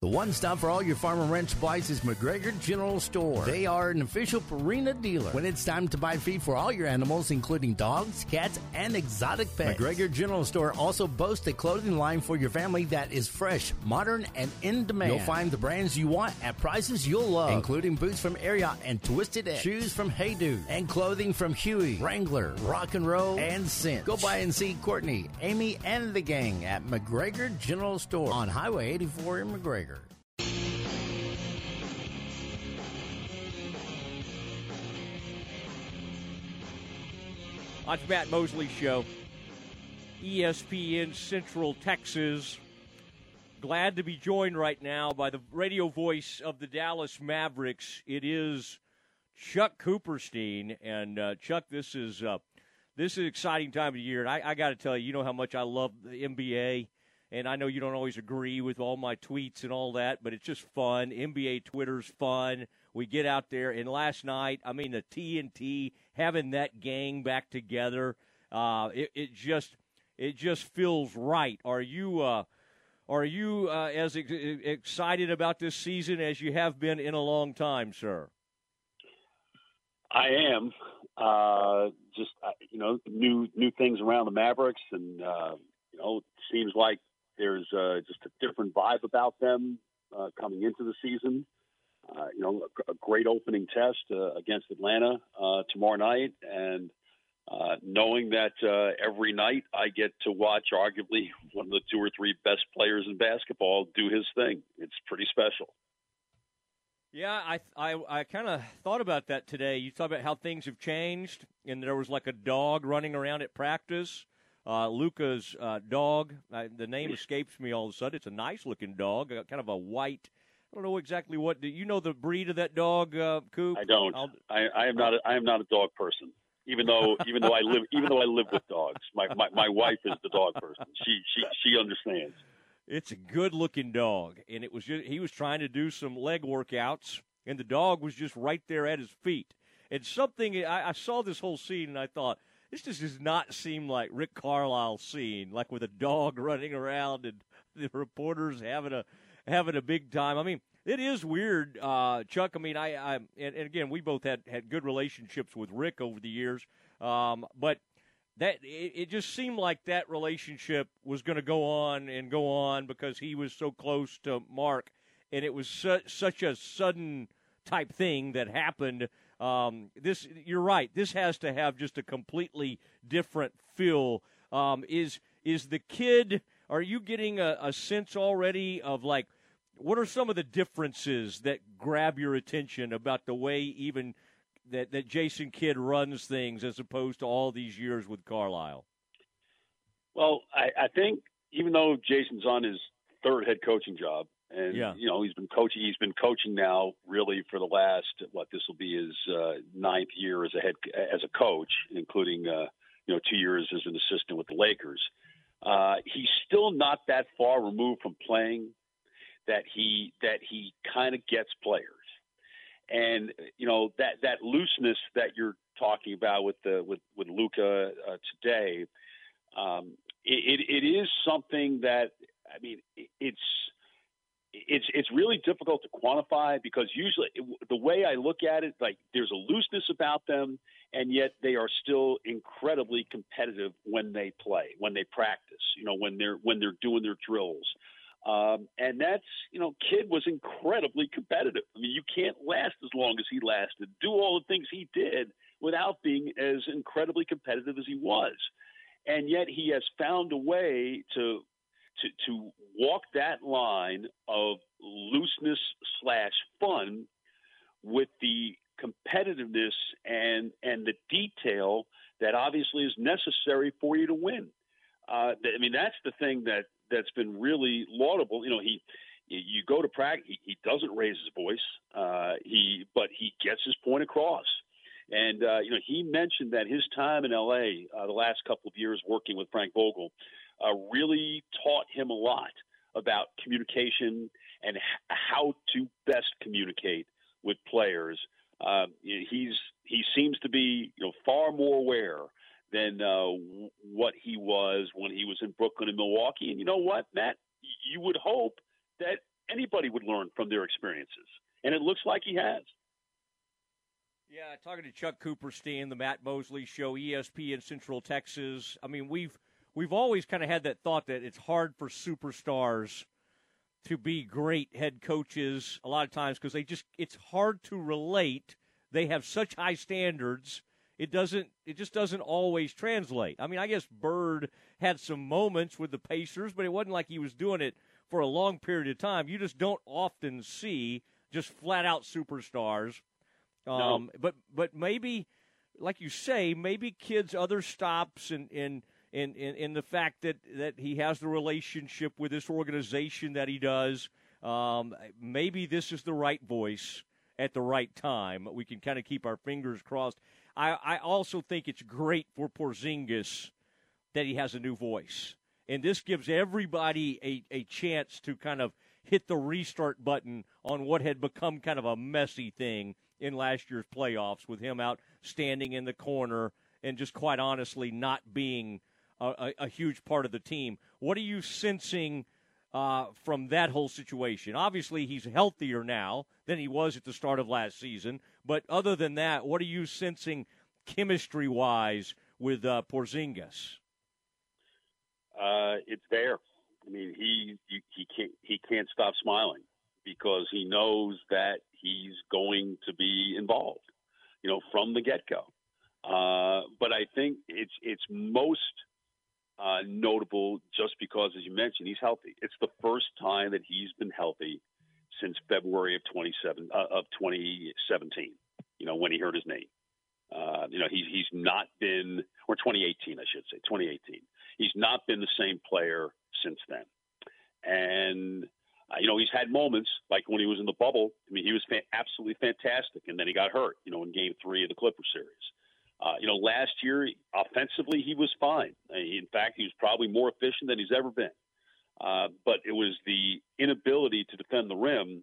The one stop for all your farm and ranch supplies is McGregor General Store. They are an official Purina dealer. When it's time to buy feed for all your animals, including dogs, cats, and exotic pets, McGregor General Store also boasts a clothing line for your family that is fresh, modern, and in demand. You'll find the brands you want at prices you'll love, including boots from Ariat and Twisted X, shoes from Hey Dude, and clothing from Hooey, Wrangler, Rock and Roll, and Cinch. Go by and see Courtney, Amy, and the gang at McGregor General Store on Highway 84 in McGregor. On Matt Mosley Show, ESPN Central Texas. Glad to be joined right now by the radio voice of the Dallas Mavericks. It is Chuck Cooperstein, and uh, Chuck, this is uh, this is an exciting time of year. And I, I got to tell you, you know how much I love the NBA, and I know you don't always agree with all my tweets and all that, but it's just fun. NBA Twitter's fun. We get out there, and last night, I mean, the TNT having that gang back together, uh, it, it just it just feels right. Are you? Uh, are you uh, as ex- excited about this season as you have been in a long time, sir? I am. Uh, just uh, you know, new new things around the Mavericks, and uh, you know, it seems like there's uh, just a different vibe about them uh, coming into the season. Uh, you know, a, a great opening test uh, against Atlanta uh, tomorrow night, and uh, knowing that uh, every night I get to watch arguably [laughs] one of the two or three best players in basketball do his thing. It's pretty special. Yeah, I I, I kind of thought about that today. You talk about how things have changed, and there was like a dog running around at practice. Uh, Luka's uh, dog, the name escapes me all of a sudden. It's a nice looking dog, kind of a white. I don't know exactly what. Do you know the breed of that dog, uh, Coop? I don't. I, I am not. A, I am not a dog person. Even though, even though I live, [laughs] even though I live with dogs, my, my my wife is the dog person. She she she understands. It's a good looking dog, and it was just, he was trying to do some leg workouts, and the dog was just right there at his feet. And something I, I saw this whole scene, and I thought this just does not seem like Rick Carlisle's scene, like with a dog [laughs] running around and the reporters having a having a big time. I mean, it is weird, uh, Chuck. I mean, I, I and, and, again, we both had had good relationships with Rick over the years, um, but that it, it just seemed like that relationship was going to go on and go on because he was so close to Mark, and it was su- such a sudden type thing that happened. Um, this, you're right. This has to have just a completely different feel. Um, is is the kid? Are you getting a, a sense already of like what are some of the differences that grab your attention about the way even that, that Jason Kidd runs things as opposed to all these years with Carlisle? Well, I, I think even though Jason's on his third head coaching job, and yeah. you know he's been coaching, he's been coaching now really for the last what this will be his uh, ninth year as a head as a coach, including uh, you know two years as an assistant with the Lakers. Uh, he's still not that far removed from playing that he that he kind of gets players and you know that that looseness that you're talking about with the with with Luka uh, today, um, it, it is something that I mean it's it's it's really difficult to quantify because usually the way I look at it, like there's a looseness about them, and yet they are still incredibly competitive when they play, when they practice, you know, when they're when they're doing their drills. Um, and that's, you know, Kidd was incredibly competitive. I mean, you can't last as long as he lasted, do all the things he did without being as incredibly competitive as he was. And yet he has found a way to to, to walk that line of looseness slash fun with the competitiveness and and the detail that obviously is necessary for you to win. Uh, I mean, that's the thing that that's been really laudable. You know, he you go to practice, he, he doesn't raise his voice, uh, he but he gets his point across. And uh, you know, he mentioned that his time in L.A. Uh, the last couple of years working with Frank Vogel uh, really taught him a lot about communication and h- how to best communicate with players. Uh, he's he seems to be you know far more aware than uh, what he was when he was in Brooklyn and Milwaukee. And you know what, Matt? You would hope that anybody would learn from their experiences, and it looks like he has. Yeah, talking to Chuck Cooperstein, the Matt Mosley Show, ESPN Central Texas. I mean, we've we've always kind of had that thought that it's hard for superstars to be great head coaches a lot of times because they just it's hard to relate. They have such high standards it doesn't it just doesn't always translate. I mean, I guess Bird had some moments with the Pacers, but it wasn't like he was doing it for a long period of time. You just don't often see just flat out superstars. Um, no. but but maybe like you say, maybe Kidd's other stops and in in, in, in the fact that, that he has the relationship with this organization that he does. Um, maybe this is the right voice at the right time. We can kind of keep our fingers crossed. I, I also think it's great for Porzingis that he has a new voice. and this gives everybody a, a chance to kind of hit the restart button on what had become kind of a messy thing in last year's playoffs with him out standing in the corner and just quite honestly not being a, a, a huge part of the team. What are you sensing uh, from that whole situation? Obviously, he's healthier now than he was at the start of last season. But other than that, what are you sensing chemistry wise with uh, Porzingis? Uh, it's there. I mean, he he can't he can't stop smiling because he knows that he's going to be involved, you know, from the get go. Uh, but I think it's it's most uh, notable just because, as you mentioned, he's healthy. It's the first time that he's been healthy since February of 27 uh, of 2017. You know, when he hurt his knee. Uh, you know, he's he's not been, or 2018, I should say, 2018. He's not been the same player since then. And uh, you know, he's had moments like when he was in the bubble. I mean, he was fa- absolutely fantastic, and then he got hurt. You know, in Game Three of the Clipper series. Uh, you know, last year offensively he was fine. Uh, in fact, he was probably more efficient than he's ever been. Uh, but it was the inability to defend the rim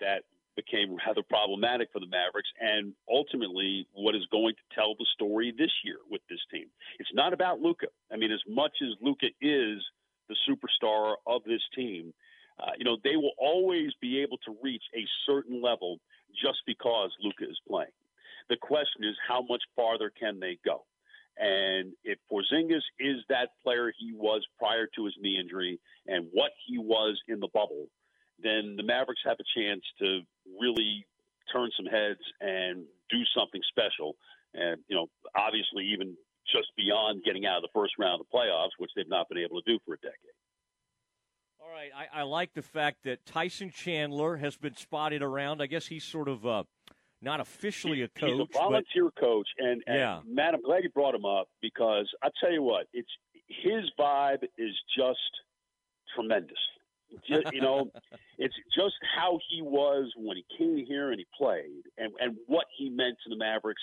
that became rather problematic for the Mavericks, and ultimately what is going to tell the story this year with this team. It's not about Luka. I mean, as much as Luka is the superstar of this team, uh, you know, they will always be able to reach a certain level just because Luka is playing. The question is, how much farther can they go? And if Porzingis is that player he was prior to his knee injury and what he was in the bubble, then the Mavericks have a chance to really turn some heads and do something special. And, you know, obviously, even just beyond getting out of the first round of the playoffs, which they've not been able to do for a decade. All right. I, I like the fact that Tyson Chandler has been spotted around. I guess he's sort of. Uh, not officially a coach. He's a volunteer but, coach, and, and yeah. Matt, I'm glad you brought him up because I tell you what, it's his vibe is just tremendous. Just, you know, [laughs] it's just how he was when he came here and he played, and and what he meant to the Mavericks.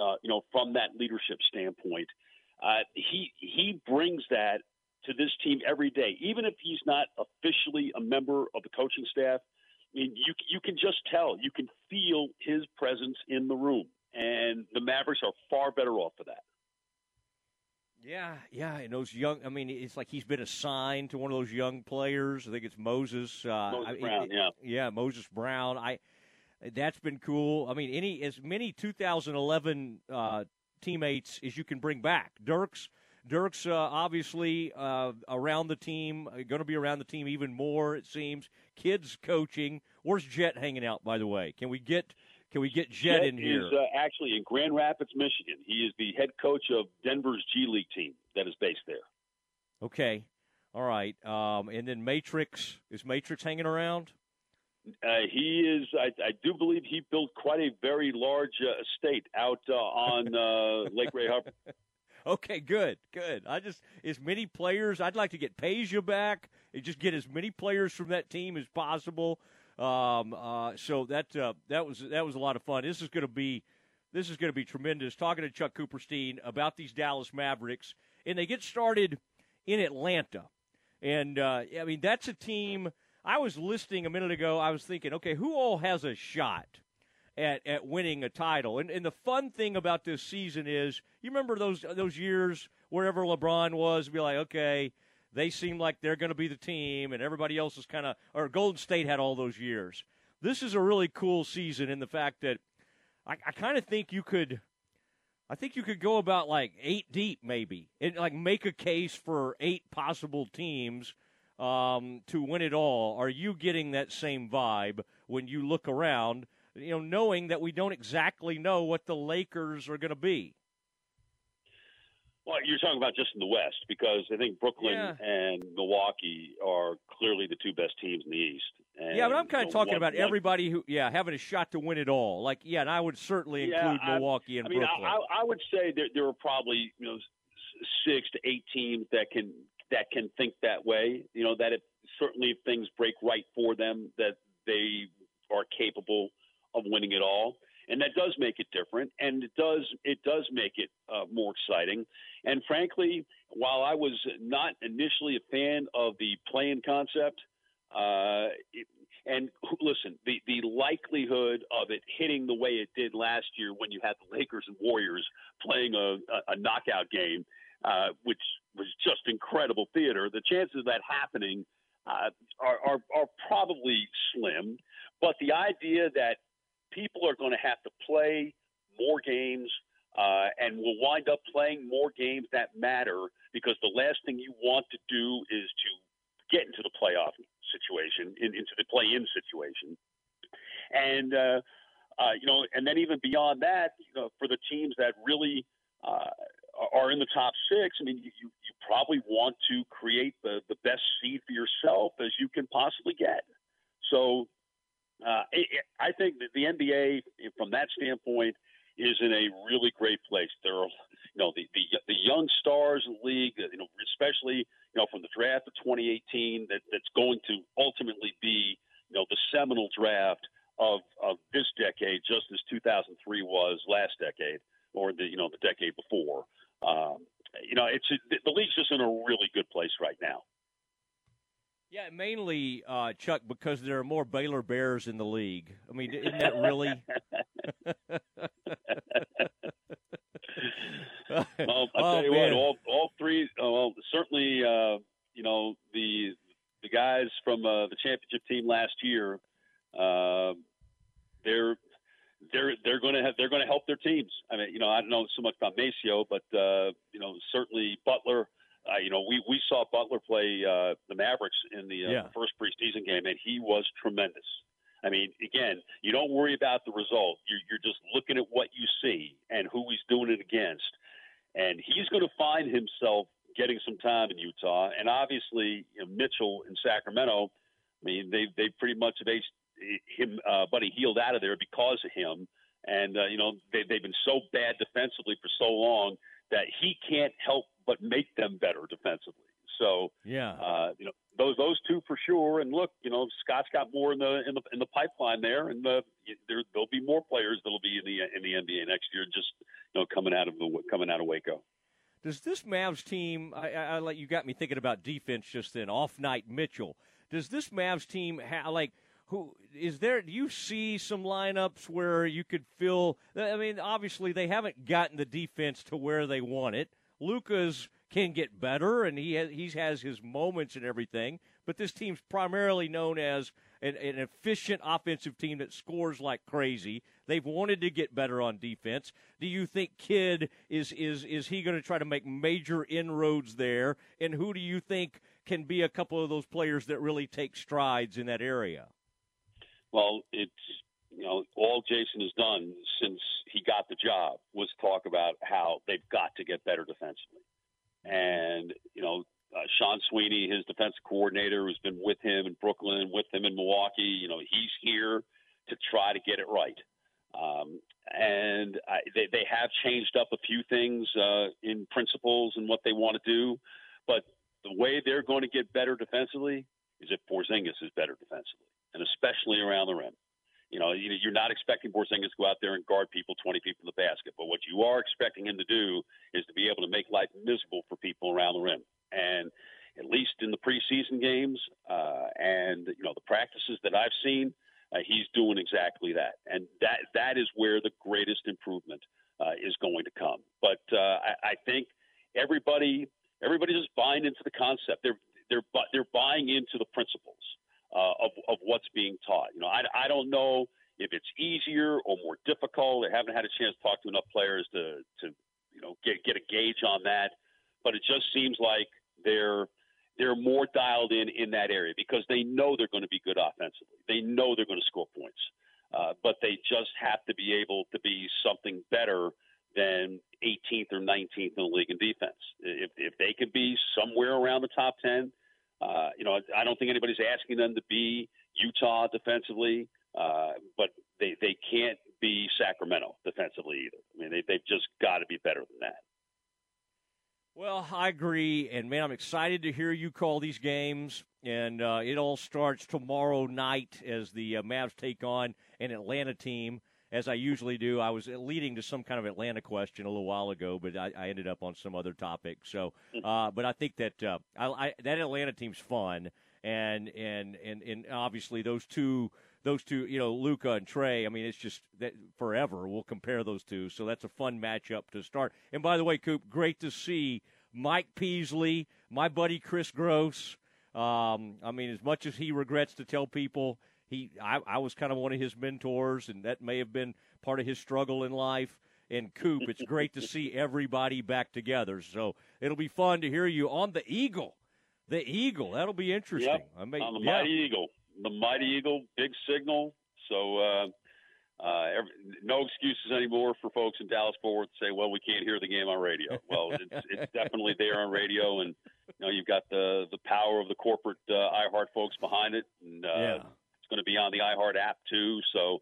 Uh, you know, from that leadership standpoint, uh, he he brings that to this team every day, even if he's not officially a member of the coaching staff mean, you you can just tell, you can feel his presence in the room, and the Mavericks are far better off for that. Yeah, yeah, and those young. I mean, it's like he's been assigned to one of those young players. I think it's Moses. Uh, Moses I, Brown. It, yeah, yeah, Moses Brown. I. That's been cool. I mean, any as many 2011 uh, teammates as you can bring back. Dirk's Dirk's uh, obviously uh, around the team, uh, going to be around the team even more. It seems. Kidd's coaching. Where's Jet hanging out? By the way, can we get can we get Jet, Jet in here? Is uh, actually in Grand Rapids, Michigan. He is the head coach of Denver's G League team that is based there. Okay, all right. Um, and then Matrix is Matrix hanging around. Uh, he is. I, I, do believe he built quite a very large uh, estate out uh, on uh, Lake Ray Hubbard. [laughs] Okay, good, good. I just as many players. I'd like to get Peja back and just get as many players from that team as possible. Um, uh, so that uh, that was that was a lot of fun. This is going to be this is going to be tremendous. Talking to Chuck Cooperstein about these Dallas Mavericks, and they get started in Atlanta, and uh, I mean that's a team. I was listening a minute ago. I was thinking, okay, who all has a shot? At, at winning a title. And, and the fun thing about this season is, you remember those those years wherever LeBron was, be like, okay, they seem like they're going to be the team, and everybody else is kind of, or Golden State had all those years. This is a really cool season in the fact that I, I kind of think you could. I think you could go about like eight deep, maybe, and like make a case for eight possible teams um, to win it all. Are you getting that same vibe when you look around? You know, knowing that we don't exactly know what the Lakers are going to be. Well, you're talking about just in the West because I think Brooklyn yeah. and Milwaukee are clearly the two best teams in the East. And, yeah, but I'm kind of you know, talking one, about one, everybody who, yeah, having a shot to win it all. Like, yeah, and I would certainly include yeah, Milwaukee and I mean, Brooklyn. I, I would say there, there are probably you know six to eight teams that can that can think that way. You know that if certainly if things break right for them, that they are capable of winning it all, and that does make it different, and it does it does make it uh, more exciting. And frankly, while I was not initially a fan of the play-in concept, uh, and listen, the the likelihood of it hitting the way it did last year when you had the Lakers and Warriors playing a, a, a knockout game, uh, which was just incredible theater. The chances of that happening uh, are, are are probably slim. But the idea that people are going to have to play more games uh, and will wind up playing more games that matter because the last thing you want to do is to get into the playoff situation, in, into the play-in situation, and uh, uh, you know, and then even beyond that, you know, for the teams that really uh, are in the top six, I mean, you, you probably want to create the, the best seed for yourself as you can possibly get. So uh, I think that the NBA, from that standpoint, is in a really great place. There are, you know, the, the, the young stars in the league, you know, especially, you know, from the draft of 2018, that, that's going to ultimately be, you know, the seminal draft of, of this decade, just as 2003 was last decade or the, you know, the decade before. Um, you know, it's the league's just in a really good place right now. Yeah, mainly uh, Chuck because there are more Baylor Bears in the league. I mean, isn't that really? [laughs] well, I'll oh, tell you man. what, all all three. Uh, well, certainly, uh, you know the the guys from uh, the championship team last year. Uh, they're they're they're going to have they're going to help their teams. I mean, you know, I don't know so much about MaCio, but uh, you know, certainly Butler. Uh, you know, we we saw Butler play uh, the Mavericks in the uh, Yeah. first preseason game, and he was tremendous. I mean, again, you don't worry about the result. You're, you're just looking at what you see and who he's doing it against. And he's going to find himself getting some time in Utah. And obviously, you know, Mitchell in Sacramento, I mean, they they pretty much have aced him, uh, Buddy Hield out of there because of him. And, uh, you know, they, they've been so bad defensively for so long that he can't help but make them better defensively. So, Yeah. uh, you know, those those two for sure. And look, you know, Scott's got more in the in the in the pipeline there, and uh, there there'll be more players that'll be in the in the NBA next year. Just you know, coming out of the coming out of Waco. Does this Mavs team? I, I, I like you got me thinking about defense just then. Off night Mitchell. Does this Mavs team have like who is there? Do you see some lineups where you could feel? I mean, obviously they haven't gotten the defense to where they want it. Luka's can get better, and he has, has his moments and everything. But this team's primarily known as an, an efficient offensive team that scores like crazy. They've wanted to get better on defense. Do you think Kidd is is is he going to try to make major inroads there? And who do you think can be a couple of those players that really take strides in that area? Well, it's you know all Jason has done since he got the job was talk about how they've got to get better defensively, and you know uh, Sean Sweeney, his defensive coordinator, who's been with him in Brooklyn, with him in Milwaukee. You know he's here to try to get it right. Um, and I, they, they have changed up a few things uh, in principles and what they want to do, but the way they're going to get better defensively is if Porzingis is better defensively, and especially around the rim. You know, you- you're not expecting Porzingis to go out there and guard people, 20 people in the basket, but what you are expecting him to do is to be able to make life miserable for people around the rim. And at least in the preseason games uh, and you know the practices that I've seen, uh, he's doing exactly that, and that that is where the greatest improvement uh, is going to come. But uh, I, I think everybody everybody's just buying into the concept. They're they're they're buying into the principles uh, of of what's being taught. You know, I I don't know if it's easier or more difficult. I haven't had a chance to talk to enough players to to you know get get a gauge on that, but it just seems like they're they're more dialed in in that area because they know they're going to be good offensively. They know they're going to score points, uh, but they just have to be able to be something better than 18th or 19th in the league in defense. If if they could be somewhere around the top 10, uh, you know, I don't think anybody's asking them to be Utah defensively, uh, but they they can't be Sacramento defensively either. I mean, they they've just got to be better than that. Well, I agree, and man, I'm excited to hear you call these games. And uh, it all starts tomorrow night as the uh, Mavs take on an Atlanta team. As I usually do. I was leading to some kind of Atlanta question a little while ago, but I, I ended up on some other topic. So, uh, but I think that uh, I, I, that Atlanta team's fun, and and and and obviously those two. Those two, you know, Luka and Trae. I mean, it's just that forever. We'll compare those two, so that's a fun matchup to start. And by the way, Coop, great to see Mike Peasley, my buddy Chris Gross. Um, I mean, as much as he regrets to tell people he, I, I was kind of one of his mentors, and that may have been part of his struggle in life. And Coop, it's great to see everybody back together. So it'll be fun to hear you on the Eagle. The Eagle, that'll be interesting. Yep. I mean, on the yeah. Mighty Eagle, the Mighty Eagle, big signal. So uh, uh, every, no excuses anymore for folks in Dallas Fort Worth to say, "Well, we can't hear the game on radio." Well, [laughs] it's, it's definitely there on radio, and you know you've got the the power of the corporate uh, iHeart folks behind it, and uh, Yeah. Going to be on the iHeart app too. So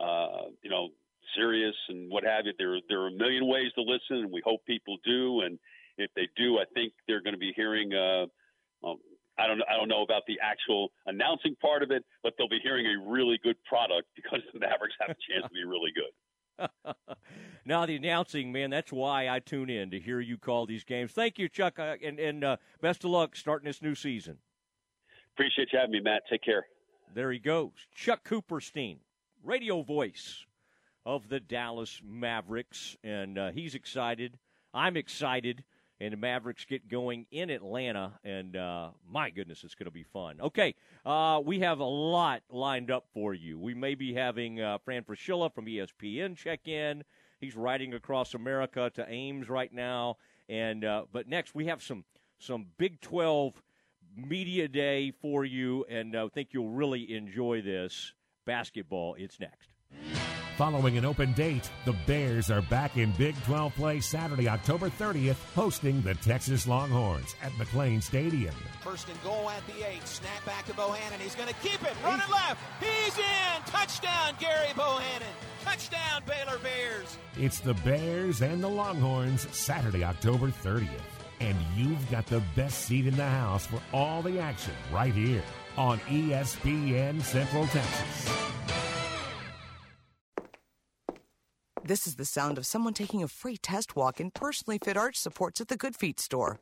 uh, you know, Sirius and what have you. There there are a million ways to listen, and we hope people do. And if they do, I think they're going to be hearing. Uh, well, I don't I don't know about the actual announcing part of it, but they'll be hearing a really good product because the Mavericks have a chance to be really good. [laughs] now the announcing, man, that's why I tune in to hear you call these games. Thank you, Chuck, uh, and, and uh, best of luck starting this new season. Appreciate you having me, Matt. Take care. There he goes, Chuck Cooperstein, radio voice of the Dallas Mavericks, and uh, he's excited. I'm excited. And the Mavericks get going in Atlanta, and uh, my goodness, it's going to be fun. Okay, uh, we have a lot lined up for you. We may be having uh, Fran Fraschilla from ESPN check in. He's riding across America to Ames right now, and uh, but next we have some some Big Twelve media day for you, and I think you'll really enjoy this basketball. It's next. Following an open date, the Bears are back in Big 12 play Saturday, October 30th, hosting the Texas Longhorns at McLane Stadium. First and goal at the eight. Snap back to Bohanon. He's going to keep it. Running left. He's in. Touchdown, Gerry Bohanon. Touchdown, Baylor Bears. It's the Bears and the Longhorns Saturday, October 30th. And you've got the best seat in the house for all the action right here on ESPN Central Texas. This is the sound of someone taking a free test walk in personally fit arch supports at the Good Feet store.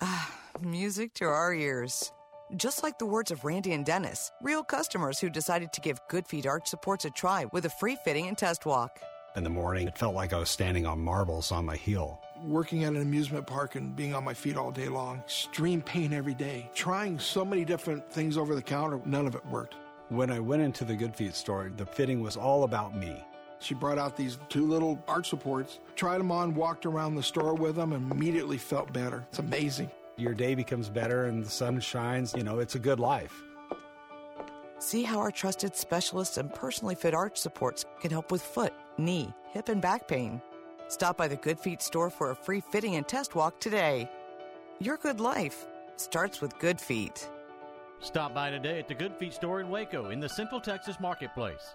Ah, music to our ears. Just like the words of Randy and Dennis, real customers who decided to give Good Feet arch supports a try with a free fitting and test walk. In the morning, it felt like I was standing on marbles on my heel. Working at an amusement park and being on my feet all day long, extreme pain every day. Trying so many different things over the counter, none of it worked. When I went into the Good Feet store, the fitting was all about me. She brought out these two little arch supports, tried them on, walked around the store with them, and immediately felt better. It's amazing. Your day becomes better and the sun shines. You know, it's a good life. See how our trusted specialists and personally fit arch supports can help with foot, knee, hip, and back pain. Stop by the Good Feet store for a free fitting and test walk today. Your good life starts with Good Feet. Stop by today at the Good Feet store in Waco in the Central Texas Marketplace.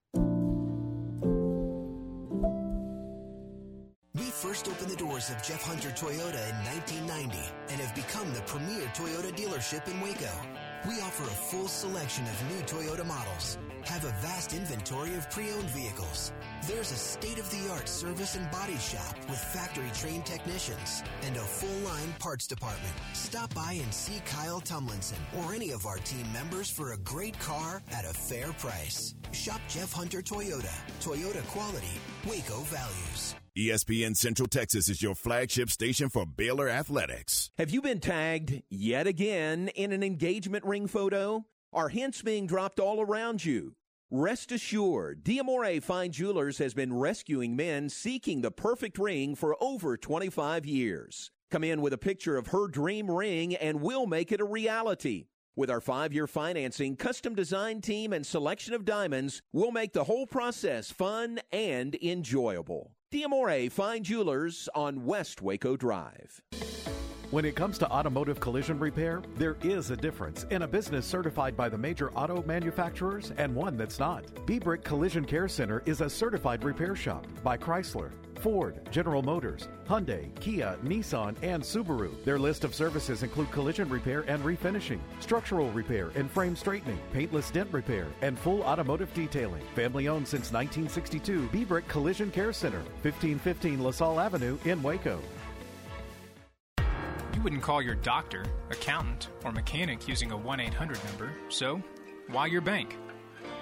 Doors of Jeff Hunter Toyota in 1990 and have become the premier Toyota dealership in Waco. We offer a full selection of new Toyota models, have a vast inventory of pre-owned vehicles. There's a state-of-the-art service and body shop with factory-trained technicians and a full-line parts department. Stop by and see Kyle Tumlinson or any of our team members for a great car at a fair price. Shop Jeff Hunter Toyota. Toyota quality, Waco values. ESPN Central Texas is your flagship station for Baylor Athletics. Have you been tagged yet again in an engagement ring photo? Are hints being dropped all around you? Rest assured, Diamore Fine Jewelers has been rescuing men seeking the perfect ring for over 25 years. Come in with a picture of her dream ring and we'll make it a reality. With our five year financing, custom design team, and selection of diamonds, we'll make the whole process fun and enjoyable. Diamore Fine Jewelers on West Waco Drive. When it comes to automotive collision repair, there is a difference in a business certified by the major auto manufacturers and one that's not. Bebrick Collision Care Center is a certified repair shop by Chrysler, Ford, General Motors, Hyundai, Kia, Nissan, and Subaru. Their list of services include collision repair and refinishing, structural repair and frame straightening, paintless dent repair, and full automotive detailing. Family owned since 1962, Bebrick Collision Care Center, 1515 LaSalle Avenue in Waco. You wouldn't call your doctor, accountant, or mechanic using a 1 800 number, so why your bank?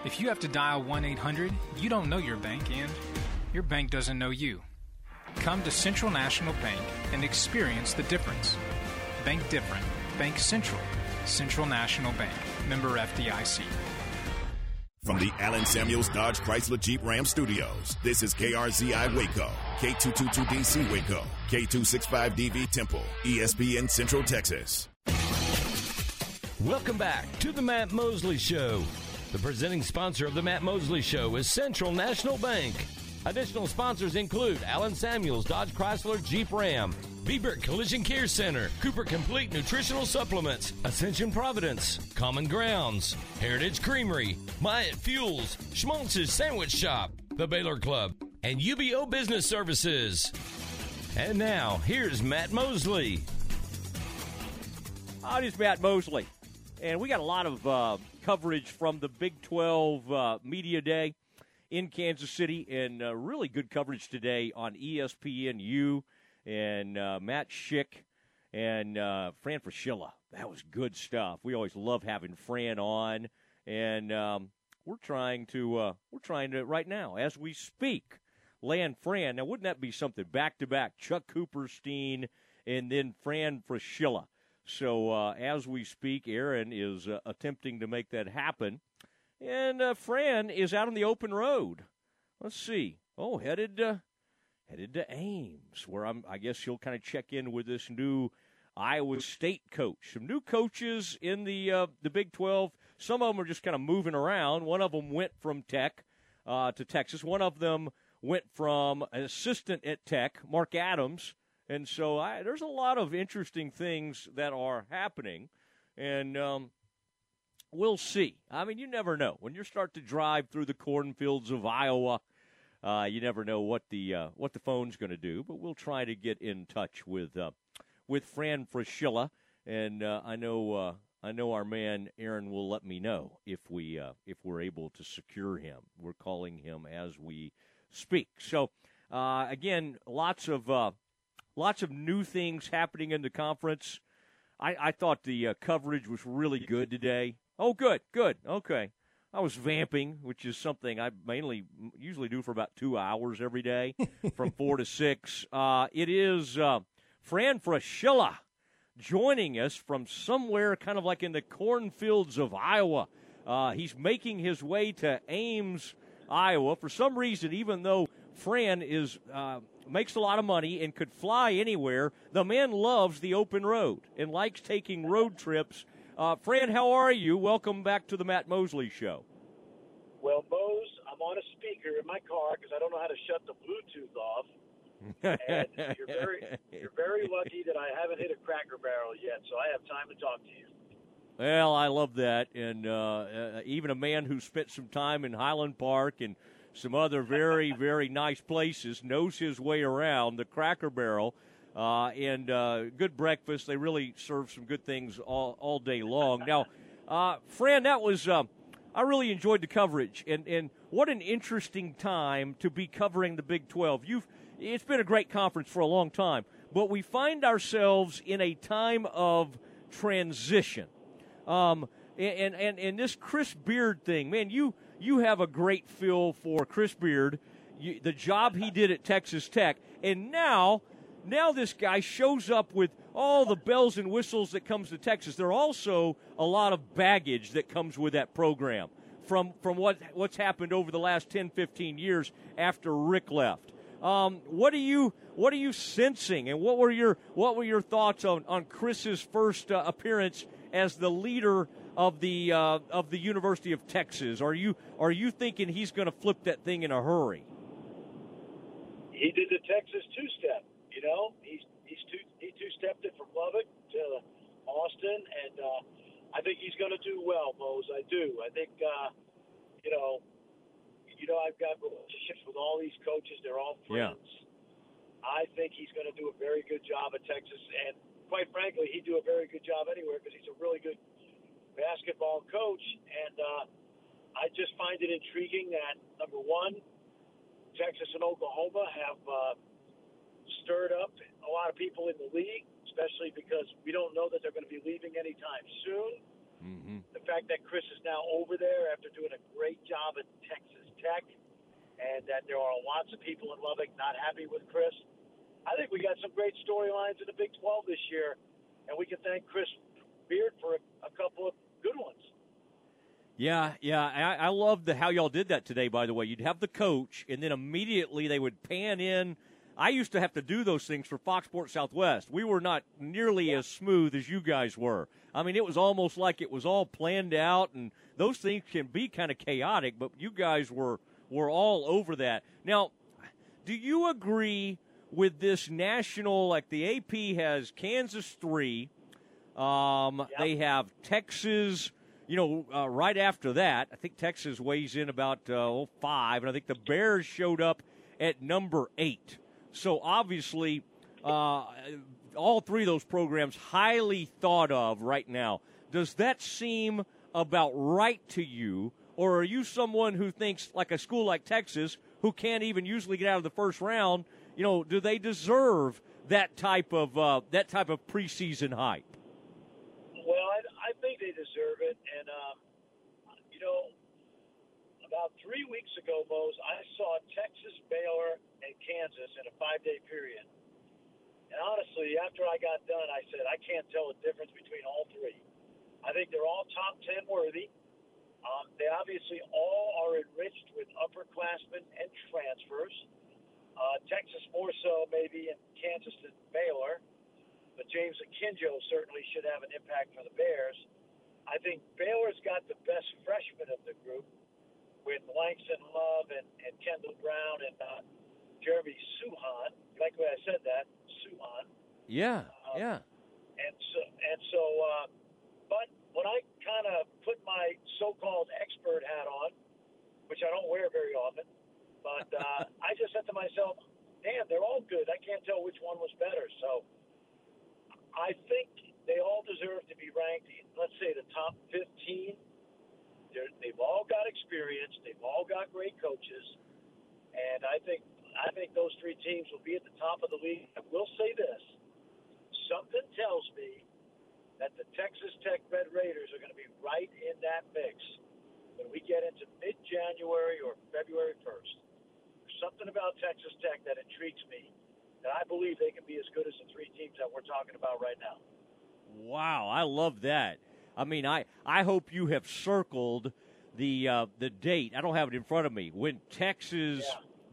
If you have to dial 1 800, you don't know your bank and your bank doesn't know you. Come to Central National Bank and experience the difference. Bank different. Bank Central. Central National Bank. Member FDIC. From the Allen Samuels Dodge Chrysler Jeep Ram Studios, this is KRZI Waco, K222DC Waco, K265DV Temple, ESPN Central Texas. Welcome back to the Matt Mosley Show. The presenting sponsor of the Matt Mosley Show is Central National Bank. Additional sponsors include Allen Samuels, Dodge Chrysler, Jeep Ram, Bebrick Collision Care Center, Cooper Complete Nutritional Supplements, Ascension Providence, Common Grounds, Heritage Creamery, Myatt Fuels, Schmaltz's Sandwich Shop, the Baylor Club, and UBO Business Services. And now, here's Matt Mosley. Hi, this is Matt Mosley. And we got a lot of uh, coverage from the Big 12 uh, Media Day in Kansas City, and uh, really good coverage today on ESPNU and uh, Matt Schick and uh, Fran Fraschilla. That was good stuff. We always love having Fran on, and um, we're trying to uh, we're trying to right now as we speak land Fran. Now, wouldn't that be something back to back? Chuck Cooperstein and then Fran Fraschilla. So uh, as we speak, Aaron is uh, attempting to make that happen. And uh, Fran is out on the open road. Let's see. Oh, headed uh, headed to Ames, where I'm. I guess he'll kind of check in with this new Iowa State coach. Some new coaches in the uh, the Big 12. Some of them are just kind of moving around. One of them went from Tech uh, to Texas. One of them went from an assistant at Tech, Mark Adams. And so I, there's a lot of interesting things that are happening. And um, we'll see. I mean, you never know. When you start to drive through the cornfields of Iowa, uh, you never know what the uh, what the phone's going to do. But we'll try to get in touch with uh, with Fran Fraschilla, and uh, I know uh, I know our man Aaron will let me know if we uh, if we're able to secure him. We're calling him as we speak. So again, lots of lots of new things happening in the conference. I, I thought the coverage was really good today. Oh, good, good. Okay. I was vamping, which is something I mainly usually do for about two hours every day, [laughs] from four to six. Uh, it is uh, Fran Fraschilla joining us from somewhere kind of like in the cornfields of Iowa. Uh, he's making his way to Ames, Iowa. For some reason, even though Fran is uh, makes a lot of money and could fly anywhere, the man loves the open road and likes taking road trips uh, Fran, how are you? Welcome back to the Matt Mosley Show. Well, Mose, I'm on a speaker in my car because I don't know how to shut the Bluetooth off. and you're very, you're very lucky that I haven't hit a cracker barrel yet, so I have time to talk to you. Well, I love that, and uh, uh, even a man who spent some time in Highland Park and some other very, very nice places knows his way around the Cracker Barrel uh, and uh, good breakfast. They really serve some good things all, all day long. Now, uh, Fran, that was uh, I really enjoyed the coverage, and and what an interesting time to be covering the Big Twelve. You've it's been a great conference for a long time, but we find ourselves in a time of transition. Um, and, and, and this Chris Beard thing, man, you you have a great feel for Chris Beard, you, the job he did at Texas Tech, and now now this guy shows up with all the bells and whistles that comes to Texas. There are also a lot of baggage that comes with that program from from what what's happened over the last 10, 15 years after Rick left. Um, what are you what are you sensing, and what were your what were your thoughts on on Chris's first uh, appearance as the leader of the uh, of the University of Texas? Are you are you thinking he's going to flip that thing in a hurry? he did the Texas two step. You know, he's he's two he two stepped it from Lubbock to Austin, and uh, I think he's going to do well, Mose. I do. I think uh, you know, you know, I've got relationships with all these coaches. They're all Yeah. friends. I think he's going to do a very good job at Texas, and quite frankly, he'd do a very good job anywhere because he's a really good basketball coach. And uh, I just find it intriguing that number one, Texas and Oklahoma have uh, stirred up a lot of people in the league, especially because we don't know that they're going to be leaving anytime soon. Mm-hmm. The fact that Chris is now over there after doing a great job at Texas Tech, and that there are lots of people in Lubbock not happy with Chris. I think we got some great storylines in the Big 12 this year, and we can thank Chris Beard for a, a couple of good ones. Yeah, yeah. I, I love the how y'all did that today. By the way, you'd have the coach, and then immediately they would pan in. I used to have to do those things for Fox Sports Southwest. We were not nearly as smooth as you guys were. I mean, it was almost like it was all planned out, and those things can be kind of chaotic. But you guys were were all over that. Now, do you agree with this national? Like the AP has Kansas three. Um, They have Texas. You know, uh, right after that, I think Texas weighs in about uh, oh, five, and I think the Bears showed up at number eight. So obviously, uh, all three of those programs highly thought of right now. Does that seem about right to you, or are you someone who thinks like a school like Texas, who can't even usually get out of the first round? You know, do they deserve that type of uh, that type of preseason hype? Well, I, I think they deserve it, and um, you know, about three weeks ago, Mose, I saw Texas, Baylor, Kansas in a five-day period. And honestly, after I got done, I said I can't tell the difference between all three. I think they're all top ten worthy. Um, they obviously all are enriched with upperclassmen and transfers. Uh, Texas more so maybe, and Kansas than Baylor. But James Akinjo certainly should have an impact for the Bears. I think Baylor's got the best freshman of the group with Langston Love and, and Kendall Brown and uh, Jeremy Sochan. You like the way I said that? Sochan. Yeah, yeah. And so, and so, uh, but when I kind of put my so-called expert hat on, which I don't wear very often, but uh, [laughs] I just said to myself, "Damn, they're all good. I can't tell which one was better." So, I think they all deserve to be ranked. in, Let's say the top 15. They're, they've all got experience. They've all got great coaches, and I think I think those three teams will be at the top of the league. I will say this: something tells me that the Texas Tech Red Raiders are going to be right in that mix when we get into mid-January or February 1st. There's something about Texas Tech that intrigues me, and I believe they can be as good as the three teams that we're talking about right now. Wow, I love that. I mean, I, I hope you have circled the uh, the date. I don't have it in front of me. When Texas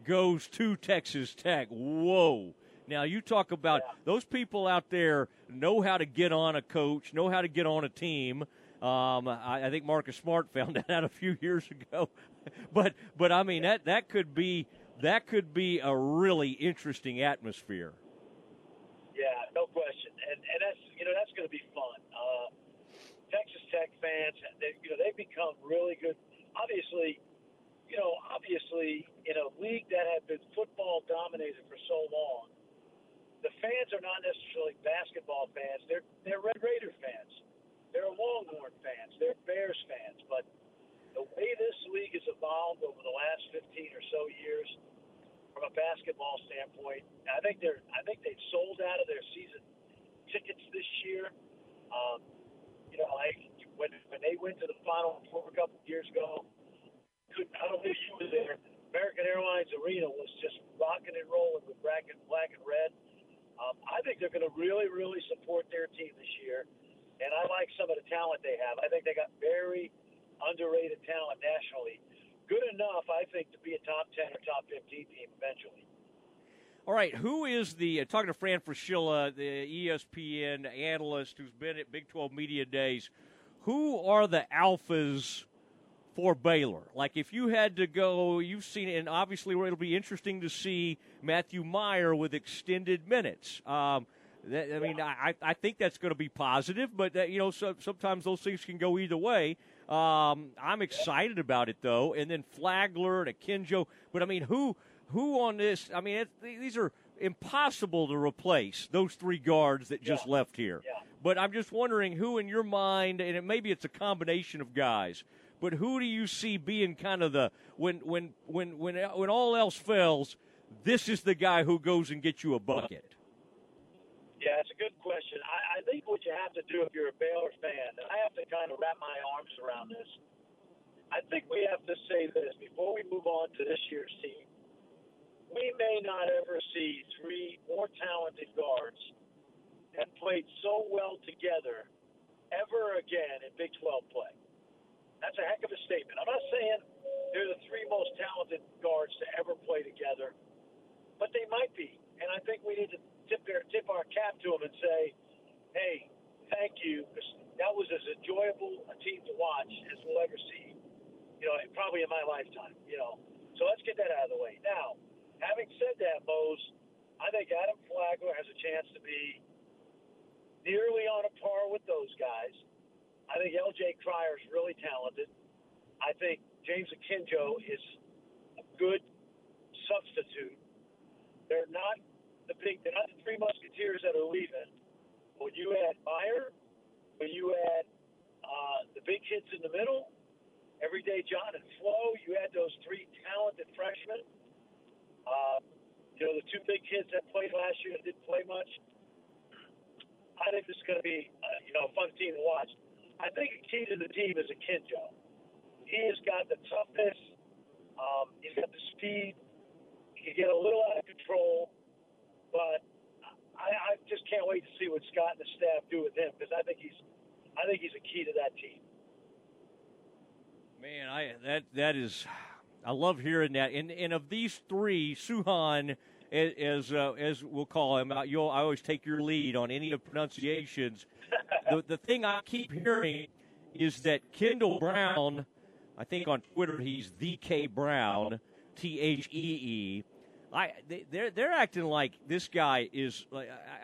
goes to Texas Tech. Whoa. Now you talk about those people out there know how to get on a coach, know how to get on a team. Um, I, I think Marcus Smart [laughs] found that out a few years ago, [laughs] but but I mean that that could be that could be a really interesting atmosphere. Yeah, no question, and and that's you know that's going to be fun. Uh, Texas Tech fans, they, you know, they've become really good. Obviously, you know, obviously in a league that had been football dominated for so long, the fans are not necessarily basketball fans. They're they're Red Raider fans. They're Longhorn fans. They're Bears fans. But the way this league has evolved over the last 15 or so years, from a basketball standpoint, I think they're I think they've sold out of their season tickets this year. Um, you know, like when when they went to the Final Four a couple of years ago, couldn't I don't think you were there. American Airlines Arena was just rocking and rolling with black and black and red. Um, I think they're going to really, really support their team this year, and I like some of the talent they have. I think they got very underrated talent nationally. Good enough, I think, to be a top ten or top fifteen team eventually. All right, who is the uh, talking to Fran Fraschilla, the ESPN analyst who's been at Big 12 Media Days? Who are the alphas for Baylor? Like, if you had to go, you've seen it, and obviously it'll be interesting to see Matthew Mayer with extended minutes. Um, that, I mean, I, I think that's going to be positive, but that, you know, so, sometimes those things can go either way. Um, I'm excited about it though, and then Flagler and Akinjo. But I mean, who who on this? I mean, it, these are impossible to replace those three guards that just Yeah. left here. Yeah. But I'm just wondering who, in your mind, and it, maybe it's a combination of guys. But who do you see being kind of the when when when when when all else fails, this is the guy who goes and gets you a bucket. Yeah, it's a good question. I, I think what you have to do if you're a Baylor fan, and I have to kind of wrap my arms around this. I think we have to say this before we move on to this year's team. We may not ever see three more talented guards that played so well together ever again in Big 12 play. That's a heck of a statement. I'm not saying they're the three most talented guards to ever play together, but they might be. And I think we need to tip, their, tip our cap to them and say, hey, thank you. That was as enjoyable a team to watch as we'll ever see, you know, probably in my lifetime, you know. So let's get that out of the way. Now, having said that, Mose, I think Adam Flagler has a chance to be nearly on a par with those guys. I think LJ Cryer is really talented. I think James Akinjo is a good substitute. They're not the big, they're not the three musketeers that are leaving. When you add Mayer, when you add uh, the big hits in the middle, Everyday John and Flo, you add those three talented freshmen. Uh, you know, the two big kids that played last year that didn't play much. I think this is going to be, uh, you know, a fun team to watch. I think a key to the team is Akinjo. He has got the toughness. Um, he's got the speed. He can get a little out of control, but I, I just can't wait to see what Scott and the staff do with him because I think he's, I think he's a key to that team. Man, I that that is, I love hearing that. And and of these three, Sochan, as uh, as we'll call him, You'll I always take your lead on any of pronunciations. the the thing I keep hearing is that Kendall Brown, I think on Twitter he's the K Brown, T H E E. I they, they're they're acting like this guy is.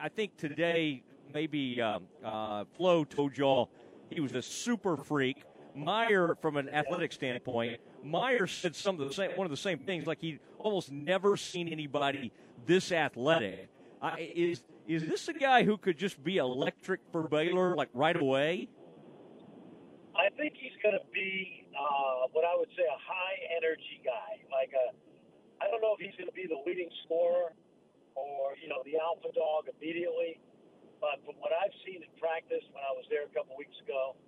I think today maybe um, uh, Flo told y'all he was a super freak. Mayer, from an athletic standpoint, Mayer said some of the same one of the same things. Like he'd almost never seen anybody this athletic. I, is is this a guy who could just be electric for Baylor like right away? I think he's going to be uh, what I would say a high energy guy. Like a, I don't know if he's going to be the leading scorer or you know the alpha dog immediately, but from what I've seen in practice when I was there a couple weeks ago,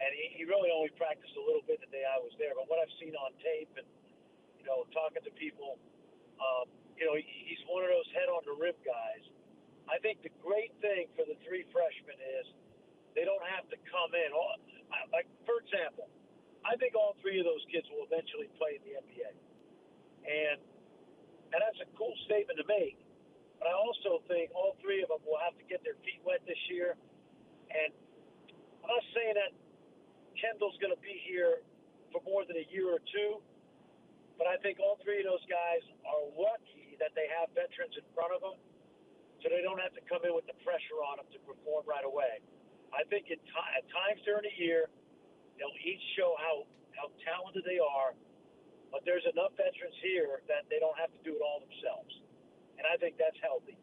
and he, he really only practiced a little bit the day I was there, but what I've seen on tape and you know talking to people, um, you know he, he's one of those head on the rim guys. I think the great thing for the three freshmen is they don't have to come in. All, like for example, I think all three of those kids will eventually play in the NBA, and and that's a cool statement to make. But I also think all three of them will have to get their feet wet this year, and I'm not saying that Kendall's going to be here for more than a year or two, but I think all three of those guys are lucky that they have veterans in front of them, so they don't have to come in with the pressure on them to perform right away. I think at, ti- at times during the year, they'll each show how, how talented they are, but there's enough veterans here that they don't have to do it all themselves. And I think that's healthy.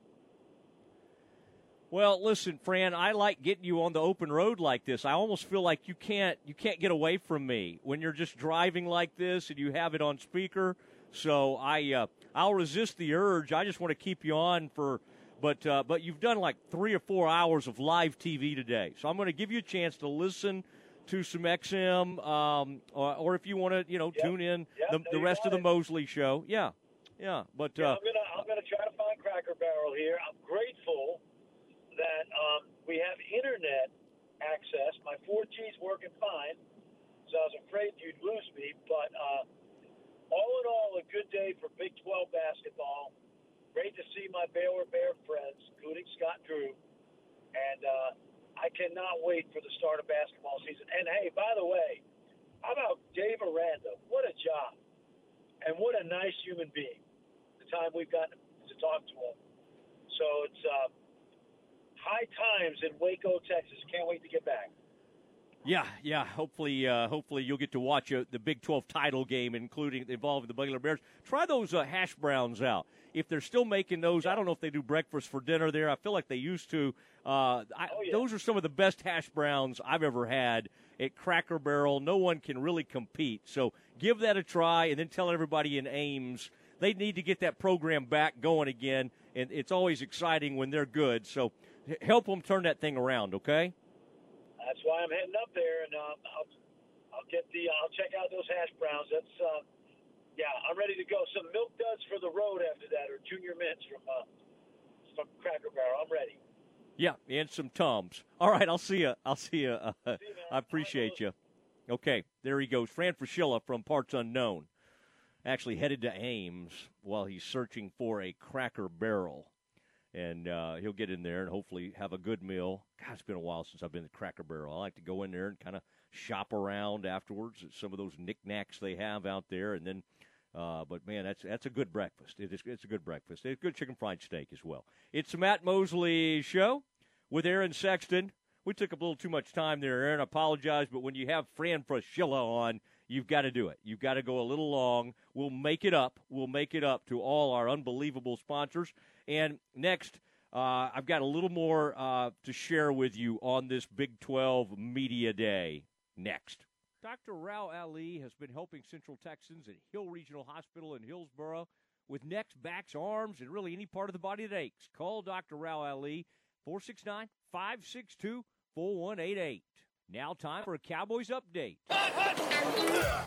Well, listen, Fran, I like getting you on the open road like this. I almost feel like you can't you can't get away from me when you're just driving like this and you have it on speaker. So I uh, I'll resist the urge. I just want to keep you on for but uh, but you've done like 3 or 4 hours of live TV today. So I'm going to give you a chance to listen to some XM um, or, or if you want to, you know, tune in Yep, the, the rest of the Mosley show. Yeah. Yeah, but Yeah, uh, I'm gonna I'm gonna try to find Cracker Barrel here. I'm we have internet access. My 4G is working fine, so I was afraid you'd lose me. But uh, all in all, a good day for Big 12 basketball. Great to see my Baylor Bear friends, including Scott Drew, and uh, I cannot wait for the start of basketball season. And hey, by the way, How about Dave Aranda? What a job. And what a nice human being. The time we've gotten to talk to him. So it's uh, high times in Waco, Texas. Can't wait to get back. Yeah, yeah. Hopefully, uh, hopefully you'll get to watch uh, the Big 12 title game, including involving the Baylor Bears. Try those uh, hash browns out. If they're still making those, I don't know if they do breakfast for dinner there. I feel like they used to. Uh, I, Oh, yeah. Those are some of the best hash browns I've ever had at Cracker Barrel. No one can really compete. So give that a try, and then tell everybody in Ames they need to get that program back going again. And it's always exciting when they're good. So help them turn that thing around. Okay. That's why I'm heading up there, and uh, I'll I'll get the I'll check out those hash browns. That's uh, yeah, I'm ready to go. Some milk duds for the road after that, or junior mints from uh, from Cracker Barrel. I'm ready. Yeah, and some Tums. All right, I'll see you. I'll see you. Uh, I appreciate you. Okay, there he goes. Fran Fraschilla from Parts Unknown. Actually headed to Ames while he's searching for a Cracker Barrel. And uh, he'll get in there and hopefully have a good meal. God, it's been a while since I've been to Cracker Barrel. I like to go in there and kind of shop around afterwards at some of those knickknacks they have out there. And then, uh, but man, that's that's a good breakfast. It is, it's a good breakfast. It's good chicken fried steak as well. It's the Matt Mosley Show with Aaron Sexton. We took up a little too much time there, Aaron. I apologize, but when you have Fran Fraschilla on, you've got to do it. You've got to go a little long. We'll make it up. We'll make it up to all our unbelievable sponsors. And next, uh, I've got a little more uh, to share with you on this Big 12 Media Day. Next. Dr. Rao Ali has been helping Central Texans at Hill Regional Hospital in Hillsboro with necks, backs, arms, and really any part of the body that aches. Call Dr. Rao Ali, 469 562 4188. Now, time for a Cowboys update.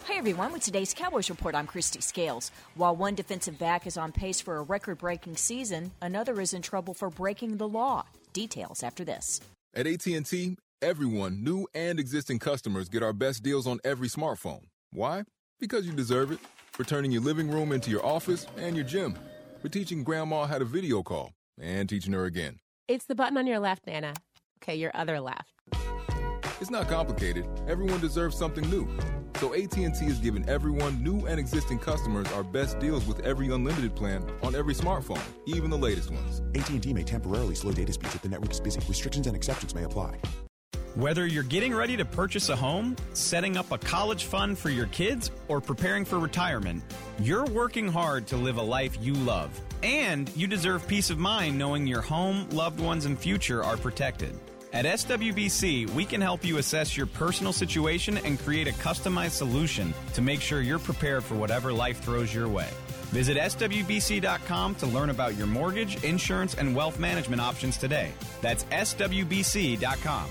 Hey everyone, with today's Cowboys Report, I'm Kristi Scales. While one defensive back is on pace for a record breaking season, another is in trouble for breaking the law. Details after this. At AT&T, everyone, new and existing customers, get our best deals on every smartphone. Why? Because you deserve it. For turning your living room into your office and your gym. For teaching grandma how to video call and teaching her again. It's the button on your left, Nana. Okay, your other left. It's not complicated. Everyone deserves something new. So AT&T is giving everyone, new and existing customers, our best deals with every unlimited plan on every smartphone, even the latest ones. AT&T may temporarily slow data speeds if the network is busy. Restrictions and exceptions may apply. Whether you're getting ready to purchase a home, setting up a college fund for your kids, or preparing for retirement, you're working hard to live a life you love. And you deserve peace of mind knowing your home, loved ones, and future are protected. At SWBC, we can help you assess your personal situation and create a customized solution to make sure you're prepared for whatever life throws your way. Visit SWBC.com to learn about your mortgage, insurance, and wealth management options today. That's SWBC.com.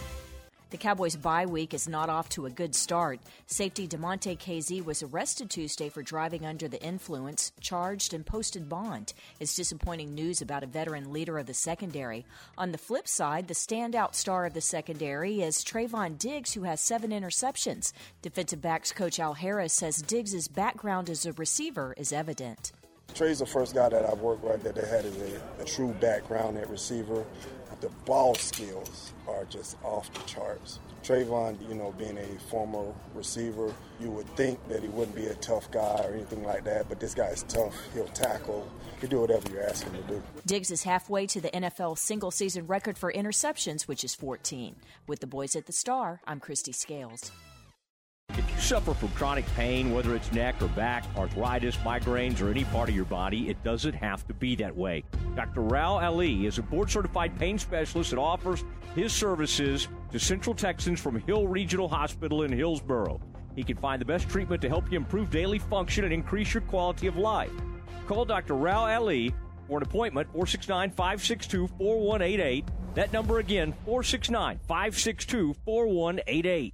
The Cowboys' bye week is not off to a good start. Safety Damontae Kazee was arrested Tuesday for driving under the influence, charged, and posted bond. It's disappointing news about a veteran leader of the secondary. On the flip side, the standout star of the secondary is Trevon Diggs, who has seven interceptions. Defensive backs coach Al Harris says Diggs' background as a receiver is evident. Trey's the first guy that I've worked with that they had a, a true background at receiver. The ball skills are just off the charts. Trevon, you know, being a former receiver, you would think that he wouldn't be a tough guy or anything like that, but this guy's tough. He'll tackle. He'll do whatever you ask him to do. Diggs is halfway to the NFL single season record for interceptions, which is 14. With the boys at the Star, I'm Kristi Scales. If you suffer from chronic pain, whether it's neck or back, arthritis, migraines, or any part of your body, it doesn't have to be that way. Dr. Rao Ali is a board certified pain specialist that offers his services to Central Texans from Hill Regional Hospital in Hillsboro. He can find the best treatment to help you improve daily function and increase your quality of life. Call Dr. Rao Ali for an appointment, 469 562 4188. That number again, 469 562 4188.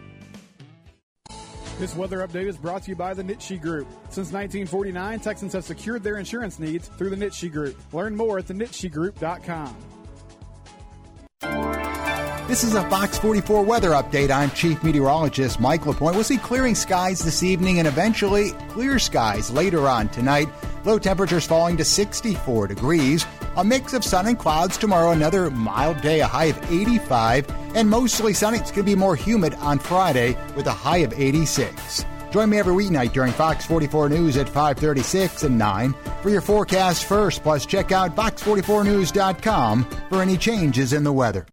This weather update is brought to you by the Nitsche Group. Since 1949, Texans have secured their insurance needs through the Nitsche Group. Learn more at thenitshegroup.com. This is a Fox 44 weather update. I'm Chief Meteorologist Mike LaPointe. We'll see clearing skies this evening and eventually clear skies later on tonight. Low temperatures falling to 64 degrees. A mix of sun and clouds tomorrow, another mild day, a high of 85, and mostly sunny. It's going to be more humid on Friday with a high of 86. Join me every weeknight during Fox 44 News at 536 and 9 for your forecast first. Plus, check out fox44news.com for any changes in the weather.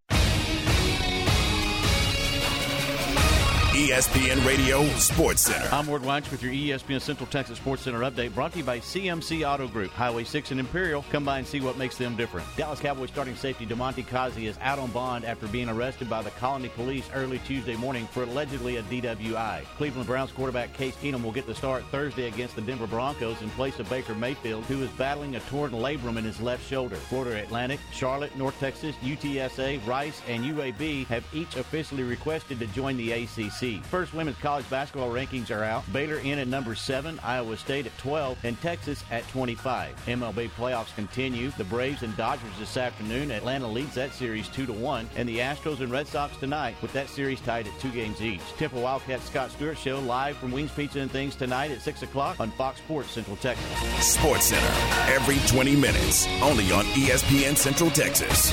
ESPN Radio Sports Center. I'm Ward Weitz with your ESPN Central Texas Sports Center update brought to you by CMC Auto Group. Highway 6 and Imperial. Come by and see what makes them different. Dallas Cowboys starting safety Damontae Kazee is out on bond after being arrested by the Colony Police early Tuesday morning for allegedly a DWI. Cleveland Browns quarterback Case Keenum will get the start Thursday against the Denver Broncos in place of Baker Mayfield, who is battling a torn labrum in his left shoulder. Florida Atlantic, Charlotte, North Texas, UTSA, Rice, and UAB have each officially requested to join the AAC. First women's college basketball rankings are out. Baylor in at number 7, Iowa State at 12, and Texas at 25. MLB playoffs continue. The Braves and Dodgers this afternoon. Atlanta leads that series 2 to 1, and the Astros and Red Sox tonight with that series tied at 2 games each. Temple Wildcat Scott Stewart show live from Wings Pizza and Things tonight at 6 o'clock on Fox Sports Central Texas. Sports Center every 20 minutes, only on ESPN Central Texas.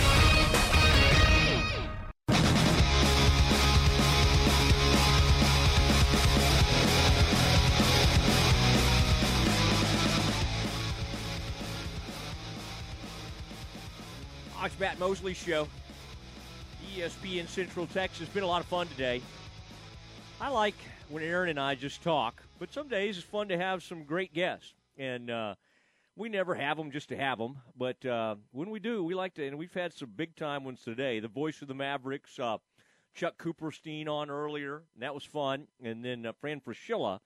Mosley Show, ESPN Central Texas. Has been a lot of fun today. I like when Aaron and I just talk, but some days it's fun to have some great guests. And uh, we never have them just to have them, but uh, when we do, we like to. And we've had some big time ones today. The voice of the Mavericks, uh, Chuck Cooperstein, on earlier, and that was fun. And then uh, Fran Fraschilla,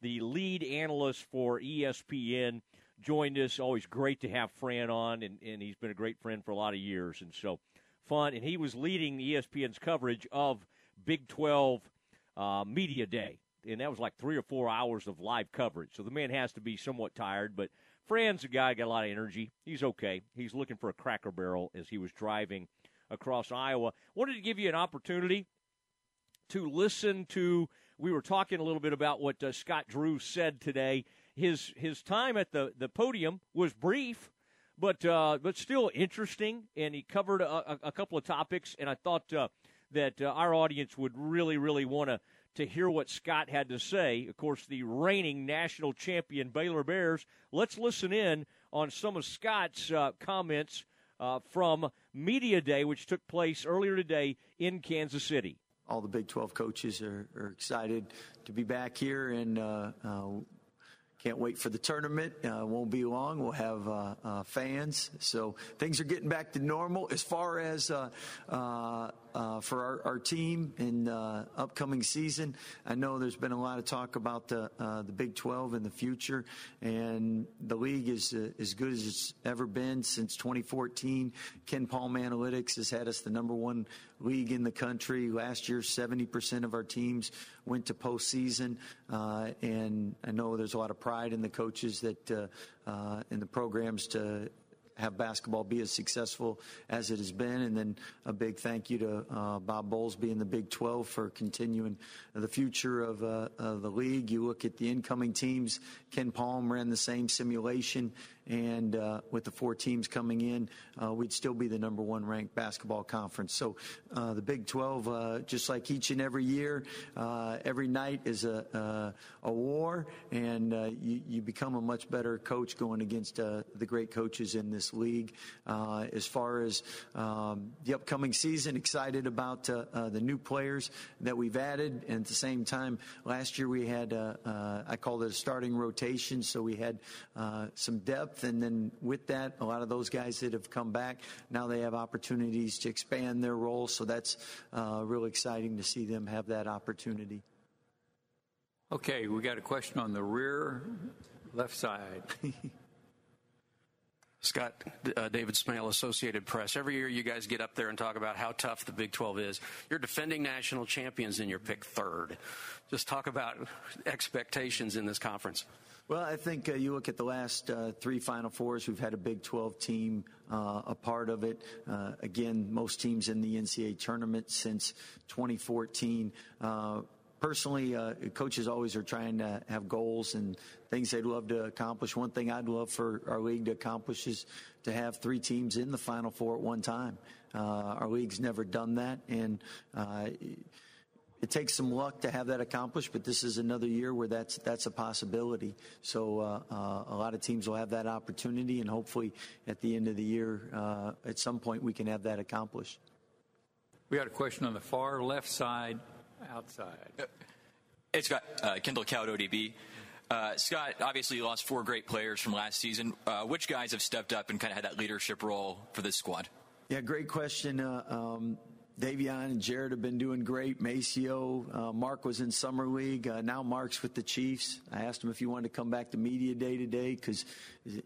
the lead analyst for ESPN joined us. Always great to have Fran on, and, and he's been a great friend for a lot of years. And so fun. And he was leading the ESPN's coverage of Big 12 uh, Media Day. And that was like three or four hours of live coverage. So the man has to be somewhat tired, but Fran's a guy got a lot of energy. He's okay. He's looking for a cracker barrel as he was driving across Iowa. Wanted to give you an opportunity to listen to. We were talking a little bit about what uh, Scott Drew said today his his time at the, the podium was brief, but uh, but still interesting, and he covered a, a, couple of topics, and I thought uh, that uh, our audience would really really want to to hear what Scott had to say. Of course, the reigning national champion Baylor Bears. Let's listen in on some of Scott's uh, comments uh, from Media Day, which took place earlier today in Kansas City all the Big 12 coaches are, are, excited to be back here, and uh, uh, can't wait for the tournament. Uh, won't be long. We'll have uh, uh, fans. So things are getting back to normal. As far as uh, uh, uh, for our, our, team in the upcoming season, I know there's been a lot of talk about the the Big 12 in the future, and the league is as good as it's ever been since 2014. KenPom Analytics has had us the number one league in the country. Last year, 70% of our teams went to postseason, and I know there's a lot of pride in the coaches that uh, uh, in the programs to have basketball be as successful as it has been. And then a big thank you to uh, Bob Bowlesby in the Big 12 for continuing the future of, uh, of, the league. You look at the incoming teams, KenPom ran the same simulation and uh, with the four teams coming in, uh, we'd still be the number one ranked basketball conference. So uh, the Big 12, uh, just like each and every year, uh, every night is a, a war, and you, you, become a much better coach going against the great coaches in this league. as far as um, the upcoming season, excited about the new players that we've added, and at the same time, last year we had, I called it a starting rotation, so we had some depth, and then with that, a lot of those guys that have come back, now they have opportunities to expand their roles. So that's uh, really exciting to see them have that opportunity. Okay, we got a question on the rear left side. [laughs] Scott, uh, David Smale, Associated Press. Every year you guys get up there and talk about how tough the Big 12 is. You're defending national champions and you're picked third. Just talk about expectations in this conference. Well, I think uh, you look at the last uh, three Final Fours, we've had a Big 12 team uh, a part of it. Uh, again, most teams in the NCAA tournament since 2014 uh, personally, uh, coaches always are trying to have goals and things they'd love to accomplish. One thing I'd love for our league to accomplish is to have three teams in the Final Four at one time. Uh, our league's never done that, and uh, it takes some luck to have that accomplished, but this is another year where that's that's a possibility. So uh, uh, a lot of teams will have that opportunity, and hopefully at the end of the year, uh, at some point, we can have that accomplished. We got a question on the far left side, outside. It's got uh, Kendall Cowd, ODB. Uh, Scott, obviously you lost four great players from last season. Uh, which guys have stepped up and kind of had that leadership role for this squad? Yeah, great question. Um, Davion and Jared have been doing great. MaCio, uh, Mark was in summer league. Uh, now Mark's with the Chiefs. I asked him if he wanted to come back to media day today because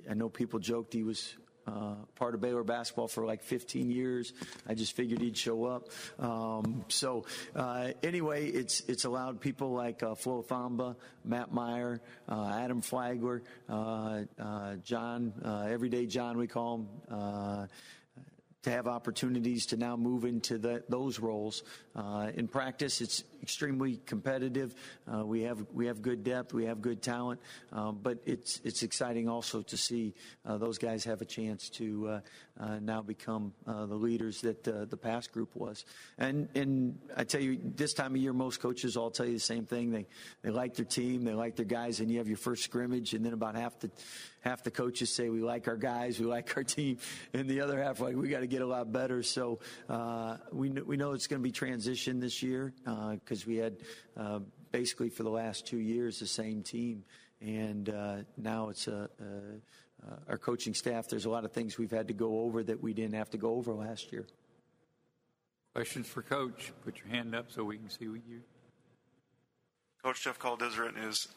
I know people joked he was uh, part of Baylor basketball for like 15 years. I just figured he'd show up. Um, so uh, anyway, it's it's allowed people like uh, Flo Thamba, Matt Mayer, uh, Adam Flagler, uh, uh, John, Everyday John, we call him to have opportunities to now move into the, those roles. Uh, in practice, it's extremely competitive. Uh, we have we have good depth, we have good talent, um, but it's it's exciting also to see uh, those guys have a chance to uh, uh, now become uh, the leaders that the past group was. And and I tell you, this time of year, most coaches all tell you the same thing. They they like their team, they like their guys, and you have your first scrimmage, and then about half the half the coaches say we like our guys, we like our team, [laughs] and the other half like we got to get a lot better. So uh, we we know it's going to be transition this year because uh, we had uh, basically for the last two years the same team, and uh, now it's a. a our coaching staff, there's a lot of things we've had to go over that we didn't have to go over last year. Questions for Coach? Put your hand up so we can see what you. Coach Jeff Caldizert is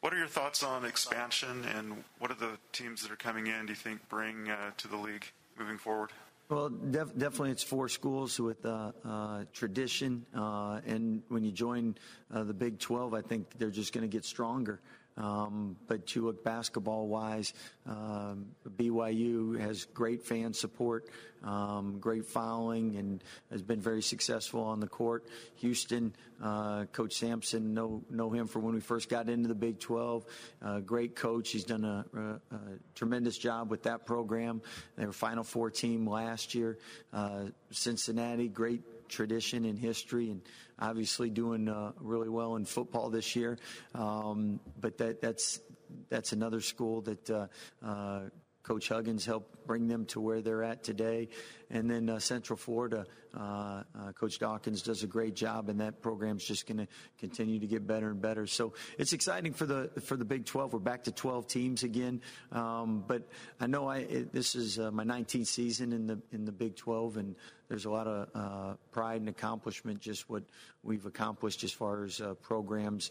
what are your thoughts on expansion, and what are the teams that are coming in? Do you think bring uh, to the league moving forward? Well, def- definitely, it's four schools with uh, uh, tradition, uh, and when you join uh, the Big 12, I think they're just going to get stronger. Um, but you look basketball wise, um, BYU has great fan support, um, great following, and has been very successful on the court. Houston, uh, Coach Sampson, know know him from when we first got into the Big 12. Uh, great coach. He's done a, a, a, tremendous job with that program. They were Final Four team last year. Uh, Cincinnati, great tradition and history, and obviously doing uh, really well in football this year. Um, but that, that's that's another school that uh, uh, Coach Huggins helped bring them to where they're at today. And then uh, Central Florida, uh, uh, Coach Dawkins does a great job, and that program's just going to continue to get better and better. So it's exciting for the for the Big 12. We're back to 12 teams again, um, but I know I it, this is uh, my 19th season in the in the Big 12, and there's a lot of uh, pride and accomplishment just what we've accomplished as far as uh, programs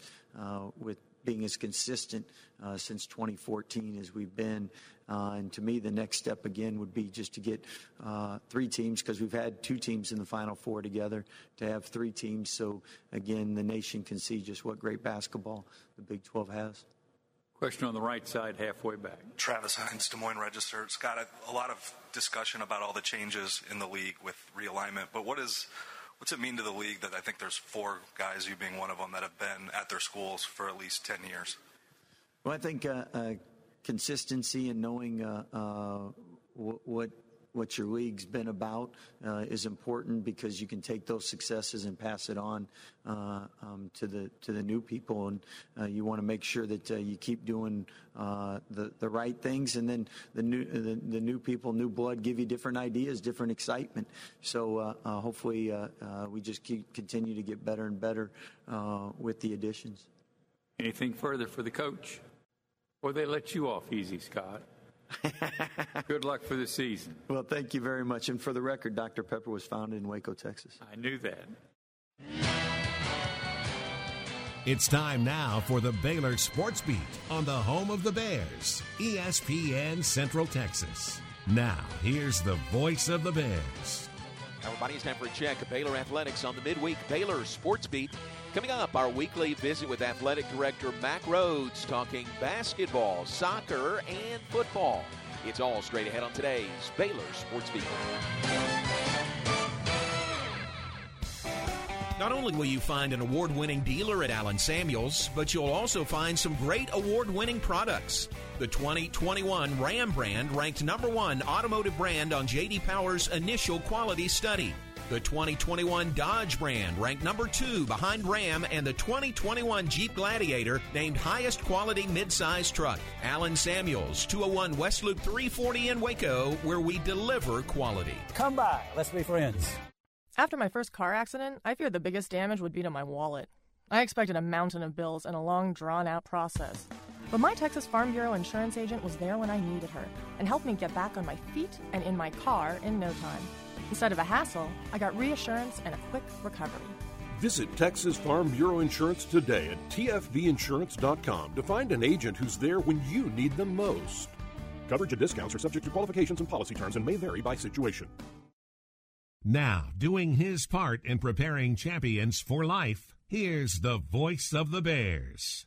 with being as consistent uh, since 2014 as we've been. Uh, and to me, the next step again would be just to get uh, three teams because we've had two teams in the Final Four together. To have three teams, so again, the nation can see just what great basketball the Big 12 has. Question on the right side, halfway back. Travis Hines, Des Moines Register. Scott, a, a lot of discussion about all the changes in the league with realignment, but what is What's it mean to the league that I think there's four guys, you being one of them, that have been at their schools for at least 10 years? Well, I think uh, uh, consistency and knowing uh, uh, what what your league's been about uh, is important because you can take those successes and pass it on uh, um, to the to the new people, and uh, you want to make sure that uh, you keep doing uh, the the right things, and then the new the, the, new people, new blood, give you different ideas, different excitement. So uh, hopefully, we just keep continue to get better and better with the additions. Anything further for the coach? Or they let you off easy, Scott? [laughs] Good luck for the season. Well, thank you very much. And for the record, Dr. Pepper was founded in Waco, Texas. I knew that. It's time now for the Baylor Sports Beat on the home of the Bears, ESPN Central Texas. Now, here's the voice of the Bears. Everybody, it's time for a check of Baylor Athletics on the midweek Baylor Sports Beat. Coming up, our weekly visit with Athletic Director Mack Rhoades talking basketball, soccer, and football. It's all straight ahead on today's Baylor Sports Beat. Not only will you find an award winning dealer at Allen Samuels, but you'll also find some great award winning products. The 2021 Ram brand ranked number one automotive brand on JD Power's initial quality study. The 2021 Dodge brand ranked number two behind Ram, and the 2021 Jeep Gladiator named highest quality midsize truck. Allen Samuels, 201 West Loop 340 in Waco, where we deliver quality. Come by, let's be friends. After my first car accident, I feared the biggest damage would be to my wallet. I expected a mountain of bills and a long, drawn out process. But my Texas Farm Bureau insurance agent was there when I needed her and helped me get back on my feet and in my car in no time. Instead of a hassle, I got reassurance and a quick recovery. Visit Texas Farm Bureau Insurance today at tfbinsurance.com to find an agent who's there when you need them most. Coverage and discounts are subject to qualifications and policy terms and may vary by situation. Now, doing his part in preparing champions for life, here's the voice of the Bears.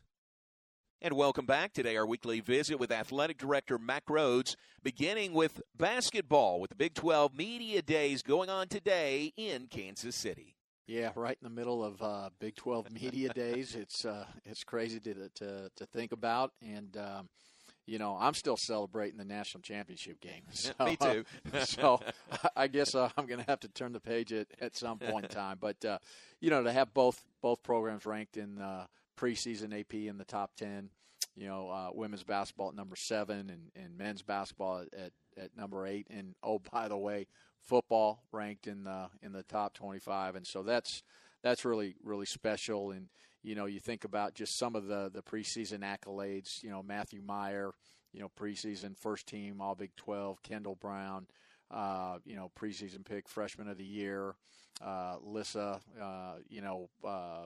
And welcome back. Today, our weekly visit with Athletic Director Mack Rhoades, beginning with basketball with the Big 12 Media Days going on today in Kansas City. Yeah, right in the middle of uh, Big 12 Media Days. [laughs] It's uh, it's crazy to, to to think about, and um, you know I'm still celebrating the national championship game. [laughs] So, Me too. [laughs] so I guess uh, I'm going to have to turn the page at, at some point in time. But uh, you know, to have both both programs ranked in uh, preseason AP in the top 10. You know, uh, women's basketball at number seven and, and men's basketball at, at, number eight. And oh, by the way, football ranked in the in the top 25. And so that's that's really really special. And you know, you think about just some of the the preseason accolades. You know, Matthew Mayer, you know, preseason first team All Big 12. Kendall Brown, uh, you know, preseason pick freshman of the year. Uh, Lissa, uh, you know uh,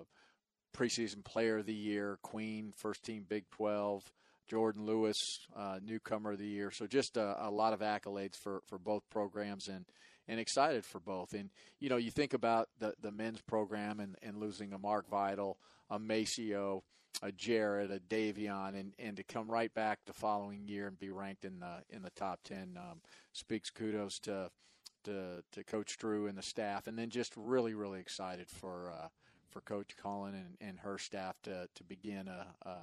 preseason player of the year, Queen, first team Big 12, Jordan Lewis, uh, newcomer of the year. So just a, a, lot of accolades for, for both programs and, and excited for both. And, you know, you think about the, the men's program and, and losing a Mark Vital, a MaCio, a Jared, a Davion, and, and to come right back the following year and be ranked in the in the top ten um, speaks kudos to, to to Coach Drew and the staff, and then just really really excited for uh, for Coach Collen and, and her staff to, to begin a, a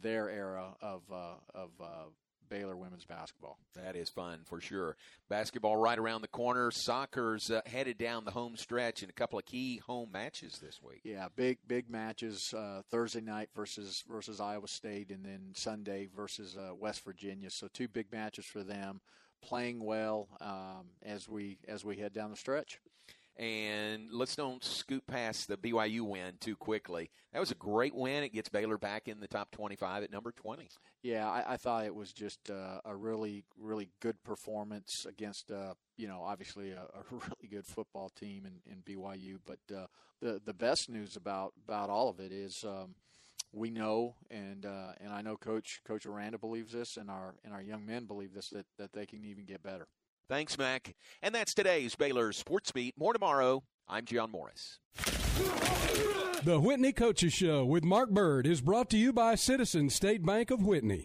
their era of uh, of uh, Baylor women's basketball. That is fun for sure. Basketball right around the corner. Soccer's uh, headed down the home stretch in a couple of key home matches this week. Yeah, big big matches. Uh, Thursday night versus versus Iowa State, and then Sunday versus uh, West Virginia. So two big matches for them. Playing well um, as we as we head down the stretch. And let's don't scoot past the BYU win too quickly. That was a great win. It gets Baylor back in the top 25 at number 20. Yeah, I, I thought it was just uh, a really, really good performance against, uh, you know, obviously a, a, [laughs] really good football team in, in BYU. But uh, the the best news about about all of it is. Um, we know, and uh, and I know Coach Coach Aranda believes this, and our and our young men believe this that, that they can even get better. Thanks, Mack. And that's today's Baylor Sports Beat. More tomorrow. I'm John Morris. The Whitney Coaches Show with Mark Bird is brought to you by Citizen State Bank of Whitney.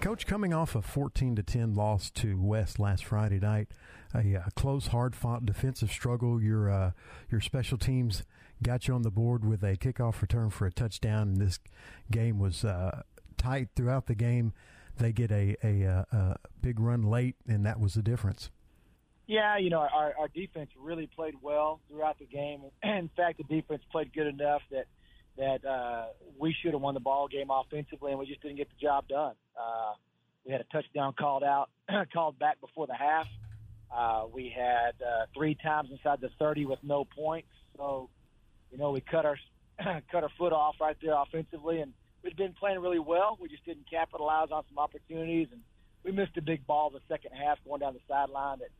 Coach, coming off a 14 to 10 loss to West last Friday night, a, uh, close, hard-fought defensive struggle. Your uh, your special teams got you on the board with a kickoff return for a touchdown, and this game was uh, tight throughout the game. They get a, a, a, a big run late, and that was the difference. Yeah, you know, our, our defense really played well throughout the game. [clears throat] In fact, the defense played good enough that that uh, we should have won the ball game offensively, and we just didn't get the job done. Uh, we had a touchdown called out, [clears throat] called back before the half. Uh, we had uh, three times inside the 30 with no points. So, you know, we cut our [clears throat] cut our foot off right there offensively, and we'd been playing really well. We just didn't capitalize on some opportunities, and we missed a big ball the second half going down the sideline that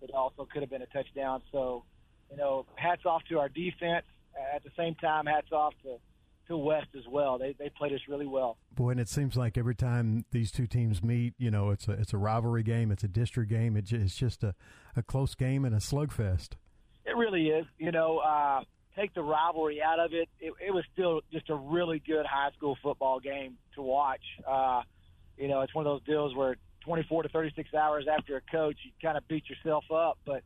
that also could have been a touchdown. So, you know, hats off to our defense. At the same time, hats off to to West as well. They they played us really well. Boy, and it seems like every time these two teams meet, you know, it's a it's a rivalry game, it's a district game, it's just a, a close game and a slugfest. It really is. You know, uh, take the rivalry out of it, it, it was still just a really good high school football game to watch. Uh, you know, it's one of those deals where 24 to 36 hours after a coach, you kind of beat yourself up, but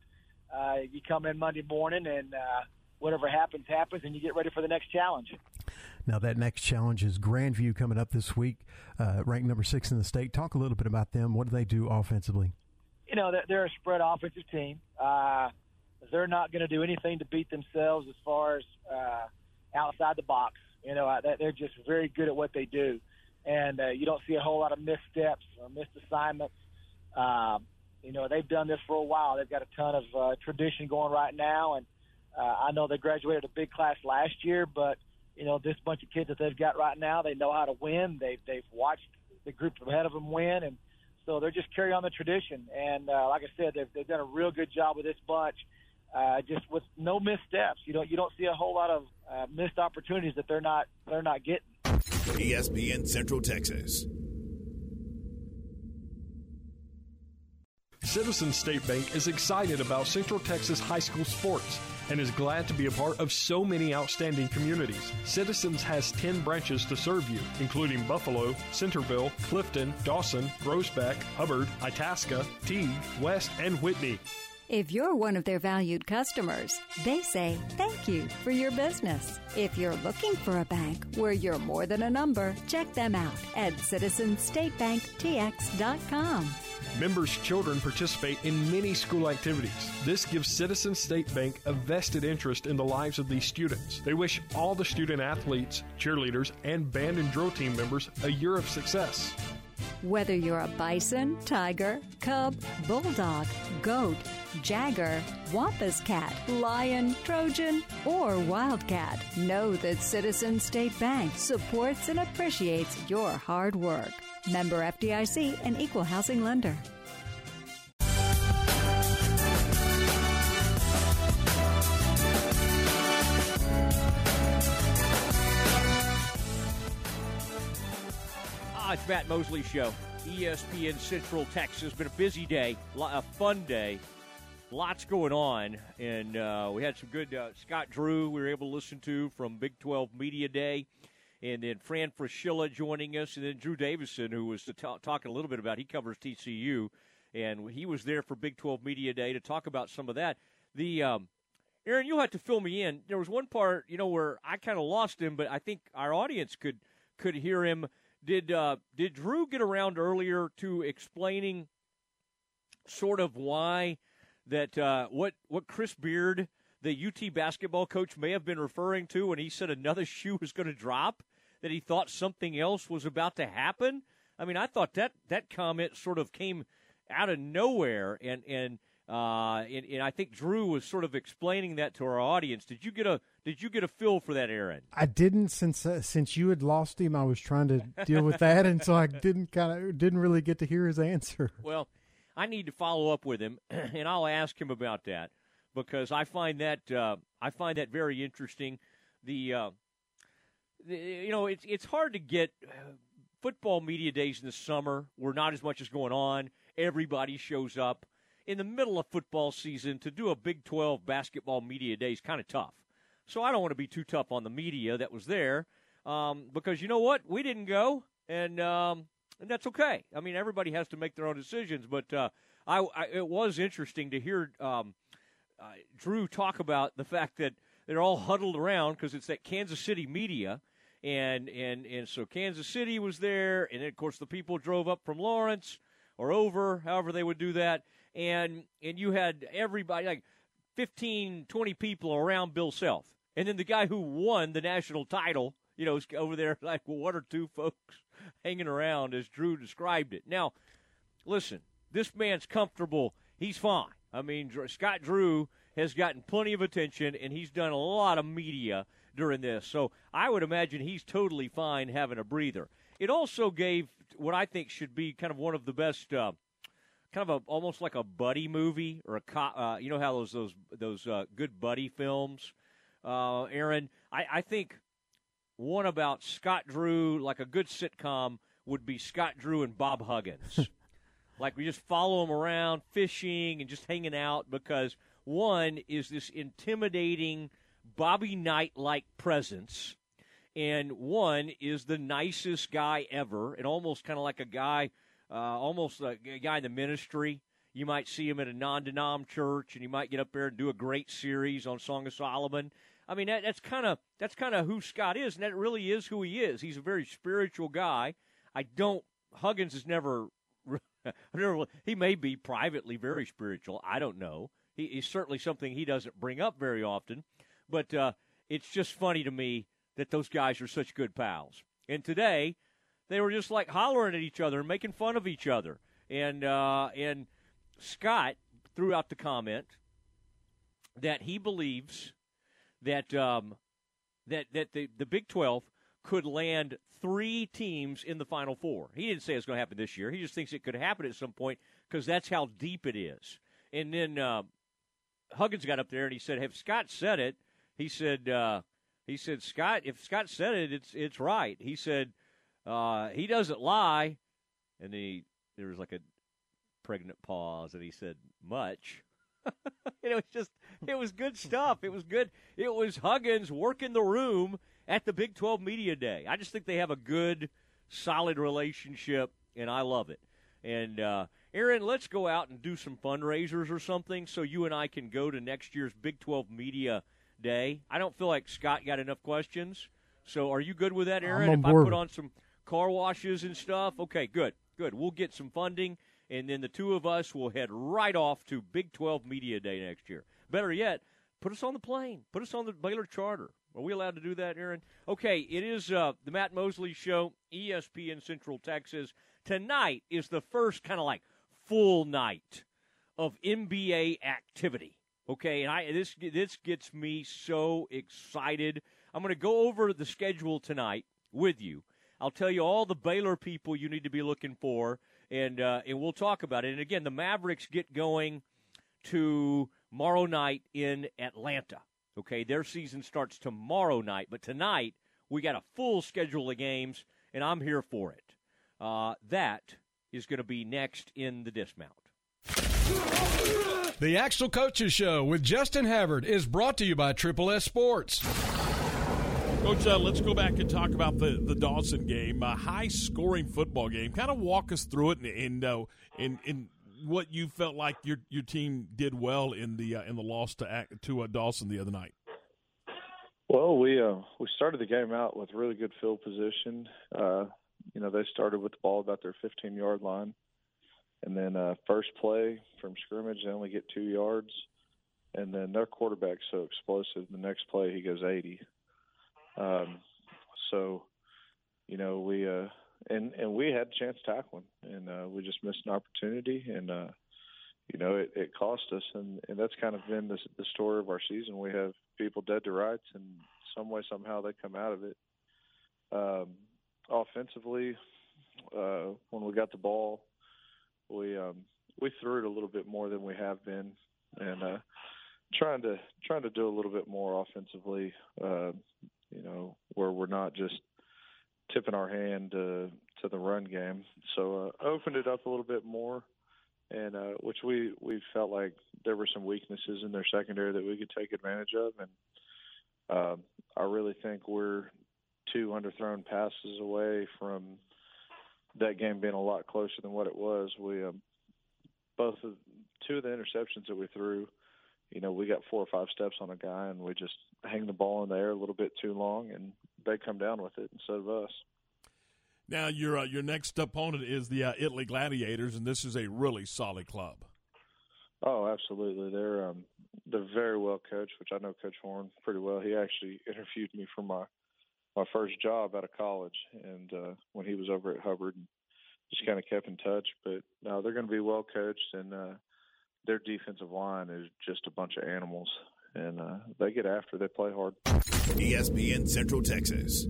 uh, you come in Monday morning and uh, whatever happens, happens, and you get ready for the next challenge. Now, that next challenge is Grandview coming up this week, uh, ranked number six in the state. Talk a little bit about them. What do they do offensively? You know, they're a spread offensive team. Uh, they're not going to do anything to beat themselves as far as uh, outside the box. You know, they're just very good at what they do, and uh, you don't see a whole lot of missteps or missed assignments. Um, you know, they've done this for a while. They've got a ton of uh, tradition going right now, and uh, I know they graduated a big class last year, but you know, this bunch of kids that they've got right now, they know how to win. They've they've watched the group ahead of them win, and so they're just carrying on the tradition. And uh, like I said, they've they've done a real good job with this bunch uh, just with no missteps. You don't you don't see a whole lot of uh, missed opportunities that they're not they're not getting. ESPN Central Texas. Citizens State Bank is excited about Central Texas high school sports and is glad to be a part of so many outstanding communities. Citizens has 10 branches to serve you, including Buffalo, Centerville, Clifton, Dawson, Groesbeck, Hubbard, Itasca, Teague, West, and Whitney. If you're one of their valued customers, they say thank you for your business. If you're looking for a bank where you're more than a number, check them out at citizenstatebanktx.com. Members' children participate in many school activities. This gives Citizen State Bank a vested interest in the lives of these students. They wish all the student athletes, cheerleaders, and band and drill team members a year of success. Whether you're a bison, tiger, cub, bulldog, goat, jagger, wampus cat, lion, trojan, or wildcat, know that Citizen State Bank supports and appreciates your hard work. Member FDIC and equal housing lender. Ah, it's Matt Mosley Show. ESPN Central Texas. Been a busy day, a fun day. Lots going on, and uh, we had some good uh, Scott Drew we were able to listen to from Big 12 Media Day, and then Fran Fraschilla joining us, and then Drew Davison, who was t- talking a little bit about he covers TCU, and he was there for Big 12 Media Day to talk about some of that. The um, Aaron, you'll have to fill me in. There was one part, you know, where I kind of lost him, but I think our audience could could hear him did uh, did Drew get around earlier to explaining sort of why that uh, what what Chris Beard, the UT basketball coach, may have been referring to when he said another [laughs] shoe was going to drop? That he thought something else was about to happen. I mean, I thought that that comment sort of came out of nowhere, and and uh, and, and I think Drew was sort of explaining that to our audience. Did you get a Did you get a feel for that, Aaron? I didn't since uh, since you had lost him. I was trying to deal with that, and so I didn't kind of didn't really get to hear his answer. Well, I need to follow up with him, [clears throat] and I'll ask him about that because I find that uh, I find that very interesting. The, uh, the you know it's it's hard to get uh, football media days in the summer where not as much is going on. Everybody shows up in the middle of football season to do a Big 12 basketball media day is kind of tough. So I don't want to be too tough on the media that was there um, because you know what? We didn't go, and um, and that's okay. I mean, everybody has to make their own decisions, but uh, I, I, it was interesting to hear um, uh, Drew talk about the fact that they're all huddled around because it's that Kansas City media, and and and so Kansas City was there, and then of course the people drove up from Lawrence or over, however they would do that, and and you had everybody like 15, 20 people around Bill Self, and then the guy who won the national title, you know, [laughs] over there like one or two folks hanging around as Drew described it. Now, listen, this man's comfortable. He's fine. I mean, Scott Drew has gotten plenty of attention, and he's done a lot of media during this. So I would imagine he's totally fine having a breather. It also gave what I think should be kind of one of the best, uh, kind of a almost like a buddy movie or a co- uh, you know how those those those uh, good buddy films, uh, Aaron. I, I think one about Scott Drew, like a good sitcom, would be Scott Drew and Bob Huggins. [laughs] like we just follow them around fishing and just hanging out because one is this intimidating Bobby Knight like presence, and one is the nicest guy ever, and almost kind of like a guy, uh, almost a, guy in the ministry. You might see him at a non-denom church, and he might get up there and do a great series on Song of Solomon. I mean, that, that's kind of that's kind of who Scott is, and that really is who he is. He's a very spiritual guy. I don't. Huggins is never. [laughs] never he may be privately very spiritual. I don't know. He, he's certainly something he doesn't bring up very often. But uh, it's just funny to me that those guys are such good pals. And today, they were just like hollering at each other and making fun of each other. And uh, and Scott threw out the comment that he believes that um, that that the, the Big Twelve could land three teams in the Final Four. He didn't say it's going to happen this year. He just thinks it could happen at some point because that's how deep it is. And then uh, Huggins got up there and he said, "Have Scott said it?" He said, uh, "He said Scott, if Scott said it, it's it's right." He said, uh, "He doesn't lie," and he there was like a pregnant pause, and he said, "Much." [laughs] it was just it was good stuff. It was good. It was Huggins working the room at the Big 12 Media Day. I just think they have a good, solid relationship, and I love it. And uh, Aaron, let's go out and do some fundraisers or something so you and I can go to next year's Big 12 Media Day. I don't feel like Scott got enough questions. So are you good with that, Aaron? if I put on some car washes and stuff? Okay, good. Good. We'll get some funding, and then the two of us will head right off to Big 12 Media Day next year. Better yet, put us on the plane. Put us on the Baylor charter. Are we allowed to do that, Aaron? Okay, it is uh, the Matt Mosley Show, ESPN Central Texas. Tonight is the first kind of like full night of NBA activity. Okay, and I this this gets me so excited. I'm going to go over the schedule tonight with you. I'll tell you all the Baylor people you need to be looking for, and uh, and we'll talk about it. And again, the Mavericks get going to tomorrow night in Atlanta. Okay, their season starts tomorrow night, but tonight we got a full schedule of games, and I'm here for it. Uh, that is going to be next in the dismount. The Axtell Coaches Show with Justin Havard is brought to you by Triple S Sports. Coach, uh, let's go back and talk about the, the Dawson game, a high scoring football game. Kind of walk us through it and and, uh, and, and what you felt like your your team did well in the uh, in the loss to to uh, Dawson the other night. Well, we uh, we started the game out with really good field position. Uh, you know, they started with the ball about their 15 yard line. And then first play from scrimmage, they only get two yards. And then their quarterback's so explosive. The next play, he goes 80. Um, so, you know, we uh, and and we had a chance tackling, and uh, we just missed an opportunity, and uh, you know, it, it cost us, and and that's kind of been the, the story of our season. We have people dead to rights, and some way somehow they come out of it. Um, offensively, uh, when we got the ball, we um, we threw it a little bit more than we have been, and uh, trying to trying to do a little bit more offensively. Uh, you know, where we're not just tipping our hand to to the run game. So uh, opened it up a little bit more, and uh, which we we felt like there were some weaknesses in their secondary that we could take advantage of, and uh, I really think we're two underthrown passes away from that game being a lot closer than what it was. We um, both of two of the interceptions that we threw, you know, we got four or five steps on a guy and we just hang the ball in the air a little bit too long and they come down with it instead of us. Now your uh, your next opponent is the uh, Italy Gladiators, and this is a really solid club. Oh, absolutely. They're um, they're very well coached, which I know Coach Horn pretty well. He actually interviewed me for my my first job out of college, and uh, when he was over at Hubbard, and just kind of kept in touch. But no, they're going to be well coached, and uh, their defensive line is just a bunch of animals, and uh, they get after. They play hard. ESPN Central Texas.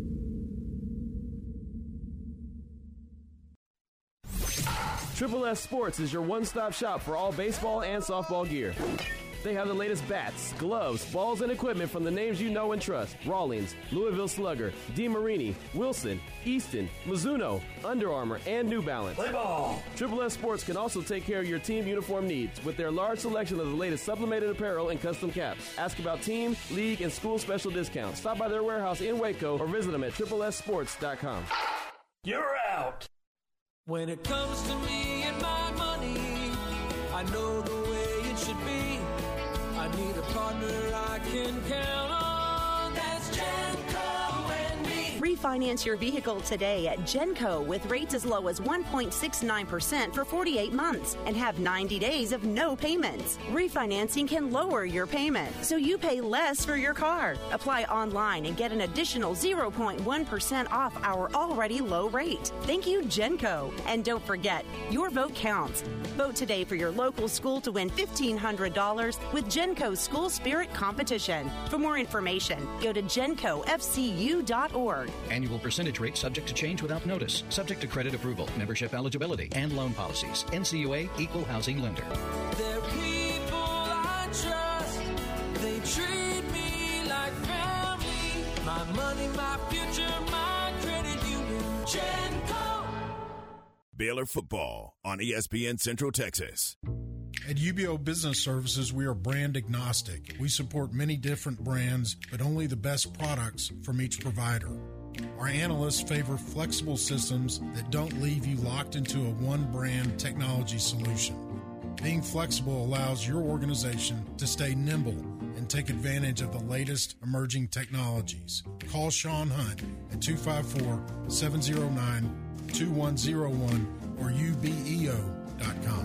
Triple S Sports is your one stop shop for all baseball and softball gear. They have the latest bats, gloves, balls, and equipment from the names you know and trust Rawlings, Louisville Slugger, DeMarini, Wilson, Easton, Mizuno, Under Armour, and New Balance. Play ball! Triple S Sports can also take care of your team uniform needs with their large selection of the latest sublimated apparel and custom caps. Ask about team, league, and school special discounts. Stop by their warehouse in Waco or visit them at triplessports.com. You're out! When it comes to me and my money, I know the can count Refinance your vehicle today at Genco with rates as low as 1.69% for 48 months and have 90 days of no payments. Refinancing can lower your payment, so you pay less for your car. Apply online and get an additional 0.1% off our already low rate. Thank you, Genco. And don't forget, your vote counts. Vote today for your local school to win $1,500 with Genco School Spirit Competition. For more information, go to gencofcu.org. Annual percentage rate subject to change without notice, subject to credit approval, membership eligibility, and loan policies. NCUA Equal Housing Lender. They're people I trust. They treat me like family. My money, my future, my credit union. Genco. Baylor football on ESPN Central Texas. At UBEO Business Services, we are brand agnostic. We support many different brands, but only the best products from each provider. Our analysts favor flexible systems that don't leave you locked into a one brand technology solution. Being flexible allows your organization to stay nimble and take advantage of the latest emerging technologies. Call Sean Hunt at 254 709 2101 or ubeo.com.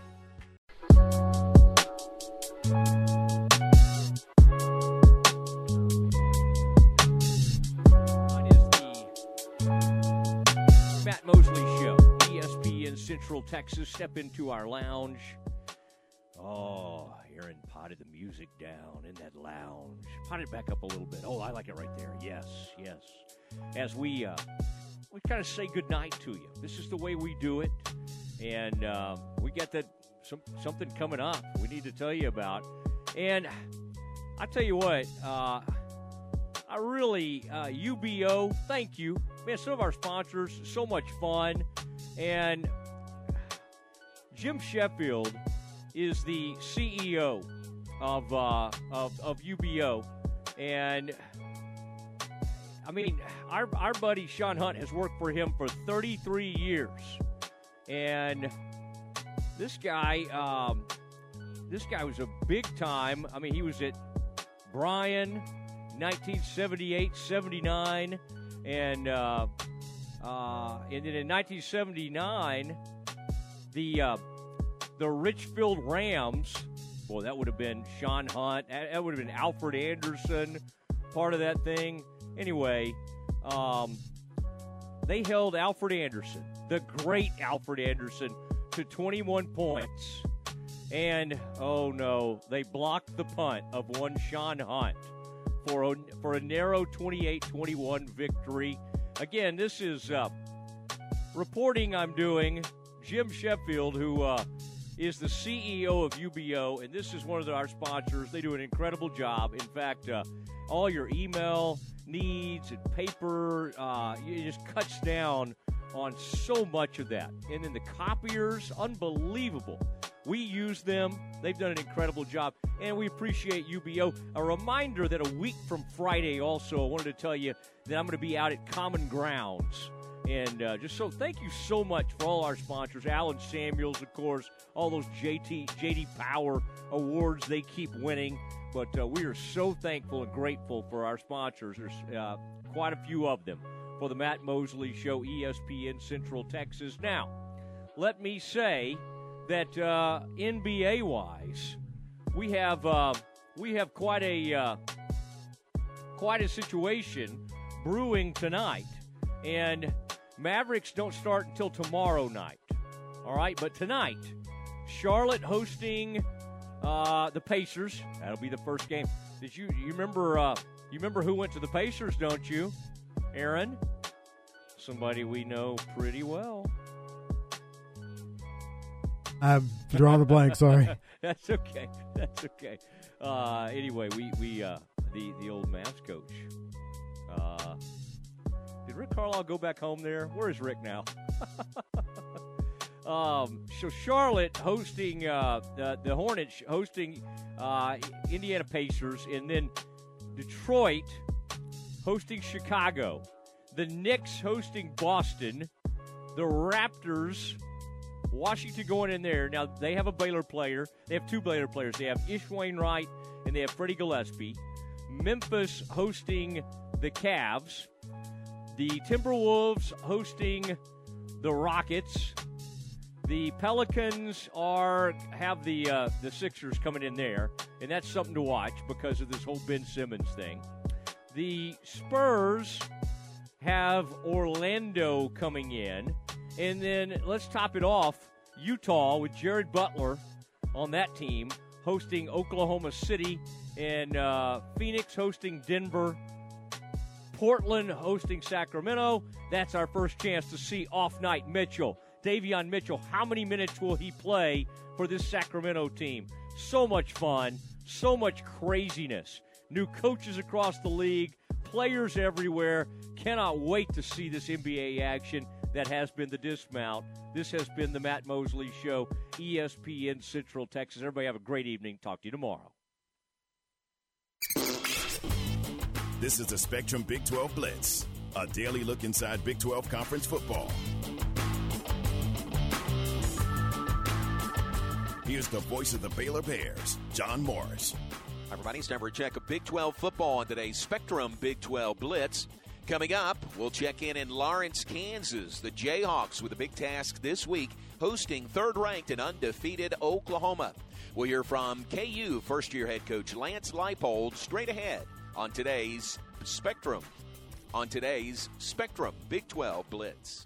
Matt Mosley Show, ESPN Central Texas. Step into our lounge. Oh, Aaron potted the music down in that lounge. Pot it back up a little bit. Oh, I like it right there. Yes, yes. As we uh, we kind of say goodnight to you. This is the way we do it, and uh, we got that some, something coming up. We need to tell you about, and I tell you what. Uh, I really, uh, UBEO, thank you. Man, some of our sponsors, so much fun. And Jim Sheffield is the CEO of, uh, of, of UBEO. And I mean, our, our buddy Sean Hunt has worked for him for 33 years. And this guy, um, this guy was a big time. I mean, he was at Bryan, 1978 79. And, uh, uh, and then in 1979, the, uh, the Richfield Rams, boy, that would have been Sean Hunt. That, would have been Alfred Anderson, part of that thing. Anyway, um, they held Alfred Anderson, the great Alfred Anderson, to 21 points. And oh no, they blocked the punt of one Sean Hunt for a, for a narrow 28-21 victory. Again, this is uh, reporting I'm doing. Jim Sheffield, who uh, is the CEO of UBEO, and this is one of our sponsors. They do an incredible job. In fact, uh, all your email needs and paper. Uh, it just cuts down on so much of that. And then the copiers, unbelievable. We use them. They've done an incredible job, and we appreciate UBEO. A reminder that a week from Friday, also, I wanted to tell you that I'm going to be out at Common Grounds. And uh, just so thank you so much for all our sponsors, Allen Samuels, of course, all those JT JD Power awards they keep winning. But uh, we are so thankful and grateful for our sponsors. There's uh, quite a few of them for the Matt Mosley Show, ESPN Central Texas. Now, let me say that uh, NBA wise, we have uh, we have quite a uh, quite a situation brewing tonight, and Mavericks don't start until tomorrow night. All right, but tonight, Charlotte hosting uh, the Pacers. That'll be the first game. Did you you remember uh, you remember who went to the Pacers? Don't you, Aaron? Somebody we know pretty well. I've drawn a blank. Sorry. [laughs] That's okay. That's okay. Uh, anyway, we we uh, the the old Mavs coach. Uh, did Rick Carlisle go back home there? Where is Rick now? [laughs] um, so Charlotte hosting uh, the the Hornets hosting uh, Indiana Pacers, and then Detroit hosting Chicago. The Knicks hosting Boston. The Raptors Washington going in there. Now, they have a Baylor player. They have two Baylor players. They have Ish Wainright and they have Freddie Gillespie. Memphis hosting the Cavs. The Timberwolves hosting the Rockets. The Pelicans are have the uh, the Sixers coming in there, and that's something to watch because of this whole Ben Simmons thing. The Spurs have Orlando coming in. And then let's top it off Utah with Jared Butler on that team hosting Oklahoma City and uh, Phoenix hosting Denver. Portland hosting Sacramento. That's our first chance to see off night Mitchell. Davion Mitchell, how many minutes will he play for this Sacramento team? So much fun, so much craziness. New coaches across the league, players everywhere. Cannot wait to see this NBA action that has been the dismount. This has been the Matt Mosley Show, ESPN Central Texas. Everybody have a great evening. Talk to you tomorrow. This is the Spectrum Big 12 Blitz, a daily look inside Big 12 conference football. Here's the voice of the Baylor Bears, John Morris. Everybody. It's time for a check of Big 12 football on today's Spectrum Big 12 Blitz. Coming up, we'll check in in Lawrence, Kansas. The Jayhawks with a big task this week, hosting third ranked and undefeated Oklahoma. We'll hear from KU first year head coach Lance Leipold straight ahead on today's Spectrum. On today's Spectrum Big 12 Blitz.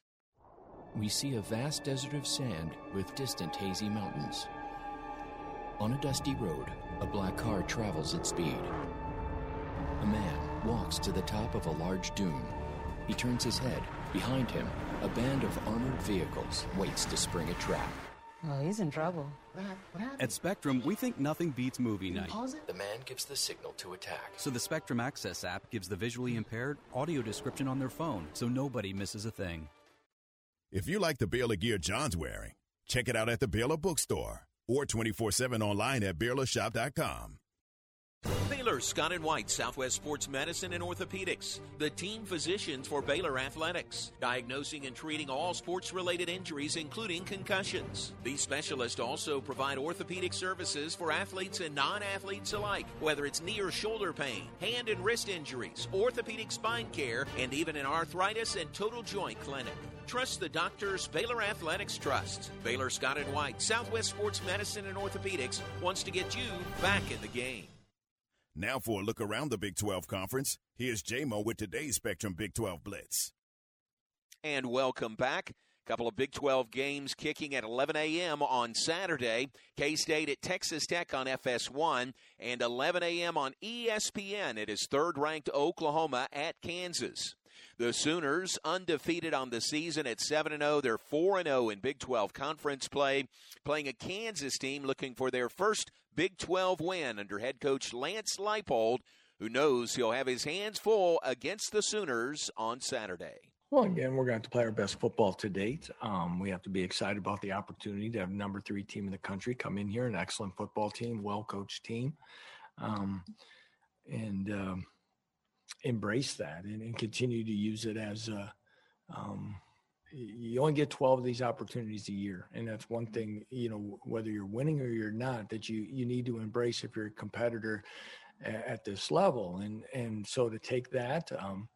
We see a vast desert of sand with distant hazy mountains. On a dusty road, a black car travels at speed. A man walks to the top of a large dune. He turns his head. Behind him, a band of armored vehicles waits to spring a trap. Oh, he's in trouble. At Spectrum, we think nothing beats movie night. The man gives the signal to attack. So the Spectrum Access app gives the visually impaired audio description on their phone so nobody misses a thing. If you like the Baylor gear John's wearing, check it out at the Baylor Bookstore or 24 7 online at BaylorShop.com. Baylor Scott and White Southwest Sports Medicine and Orthopedics, the team physicians for Baylor Athletics, diagnosing and treating all sports related injuries, including concussions. These specialists also provide orthopedic services for athletes and non athletes alike, whether it's knee or shoulder pain, hand and wrist injuries, orthopedic spine care, and even an arthritis and total joint clinic. Trust the doctors Baylor Athletics Trust. Baylor Scott and White Southwest Sports Medicine and Orthopedics wants to get you back in the game. Now for a look around the Big 12 Conference, here's JMO with today's Spectrum Big 12 Blitz. And welcome back. Couple of Big 12 games kicking at 11 a.m. on Saturday. K State at Texas Tech on FS1, and 11 a.m. on ESPN. It is third ranked Oklahoma at Kansas. The Sooners undefeated on the season at 7 0. They're 4 0 in Big 12 conference play, playing a Kansas team looking for their first Big 12 win under head coach Lance Leipold, who knows he'll have his hands full against the Sooners on Saturday. Well, again, we're going to have to play our best football to date. Um, we have to be excited about the opportunity to have number three team in the country come in here, an excellent football team, well coached team, um, and um, embrace that and, and, continue to use it as a. Um, you only get 12 of these opportunities a year and that's one thing you know whether you're winning or you're not that you you need to embrace if you're a competitor at, at this level and and so to take that um,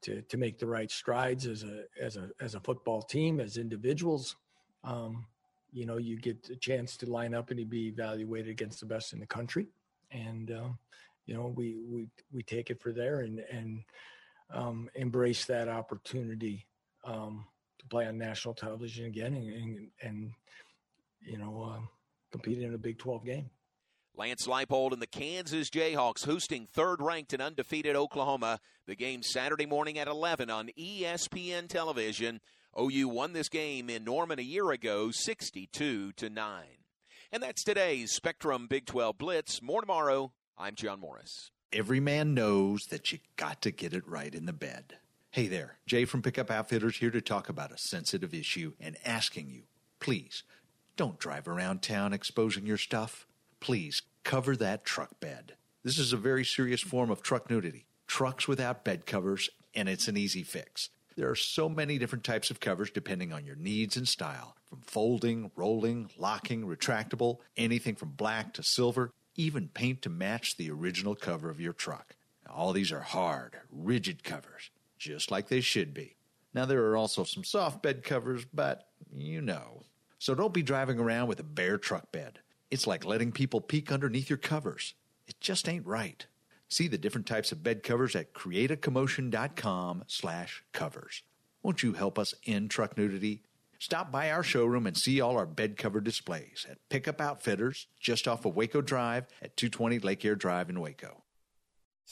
to to make the right strides as a as a as a football team as individuals um, you know you get a chance to line up and be evaluated against the best in the country and um, you know we we we take it for there and and um, embrace that opportunity um, to play on national television again and and, and you know uh, compete in a Big 12 game. Lance Leipold and the Kansas Jayhawks hosting third ranked and undefeated Oklahoma. The game Saturday morning at 11 on ESPN television. OU won this game in Norman a year ago, 62 to 9. And that's today's Spectrum Big 12 Blitz. More tomorrow. I'm John Morris. Every man knows that you got to get it right in the bed. Hey there, Jay from Pickup Outfitters here to talk about a sensitive issue and asking you, please, don't drive around town exposing your stuff please cover that truck bed. This is a very serious form of truck nudity. Trucks without bed covers, and it's an easy fix. There are so many different types of covers depending on your needs and style from folding, rolling, locking, retractable, anything from black to silver, even paint to match the original cover of your truck. All these are hard, rigid covers, just like they should be. Now, there are also some soft bed covers, but you know. So don't be driving around with a bare truck bed. It's like letting people peek underneath your covers. It just ain't right. See the different types of bed covers at createacommotion.com slash covers. Won't you help us end truck nudity? Stop by our showroom and see all our bed cover displays at Pickup Outfitters just off of Waco Drive at 220 Lake Air Drive in Waco.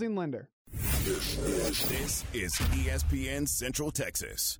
housing lender. This is ESPN Central Texas.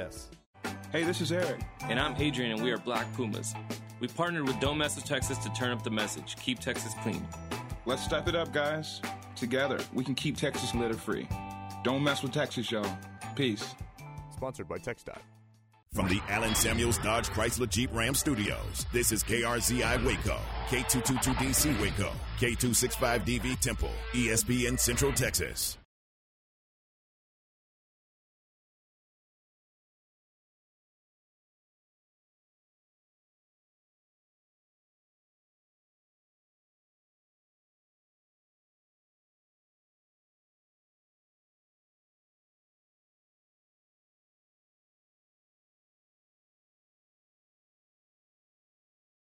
Hey, this is Eric. And I'm Adrian, and we are Black Pumas. We partnered with Don't Mess with Texas to turn up the message Keep Texas Clean. Let's step it up, guys. Together, we can keep Texas litter free. Don't mess with Texas, y'all. Peace. Sponsored by TxDOT. From the Allen Samuels Dodge Chrysler Jeep Ram Studios, this is KRZI Waco, K222DC Waco, K265DV Temple, ESPN Central Texas.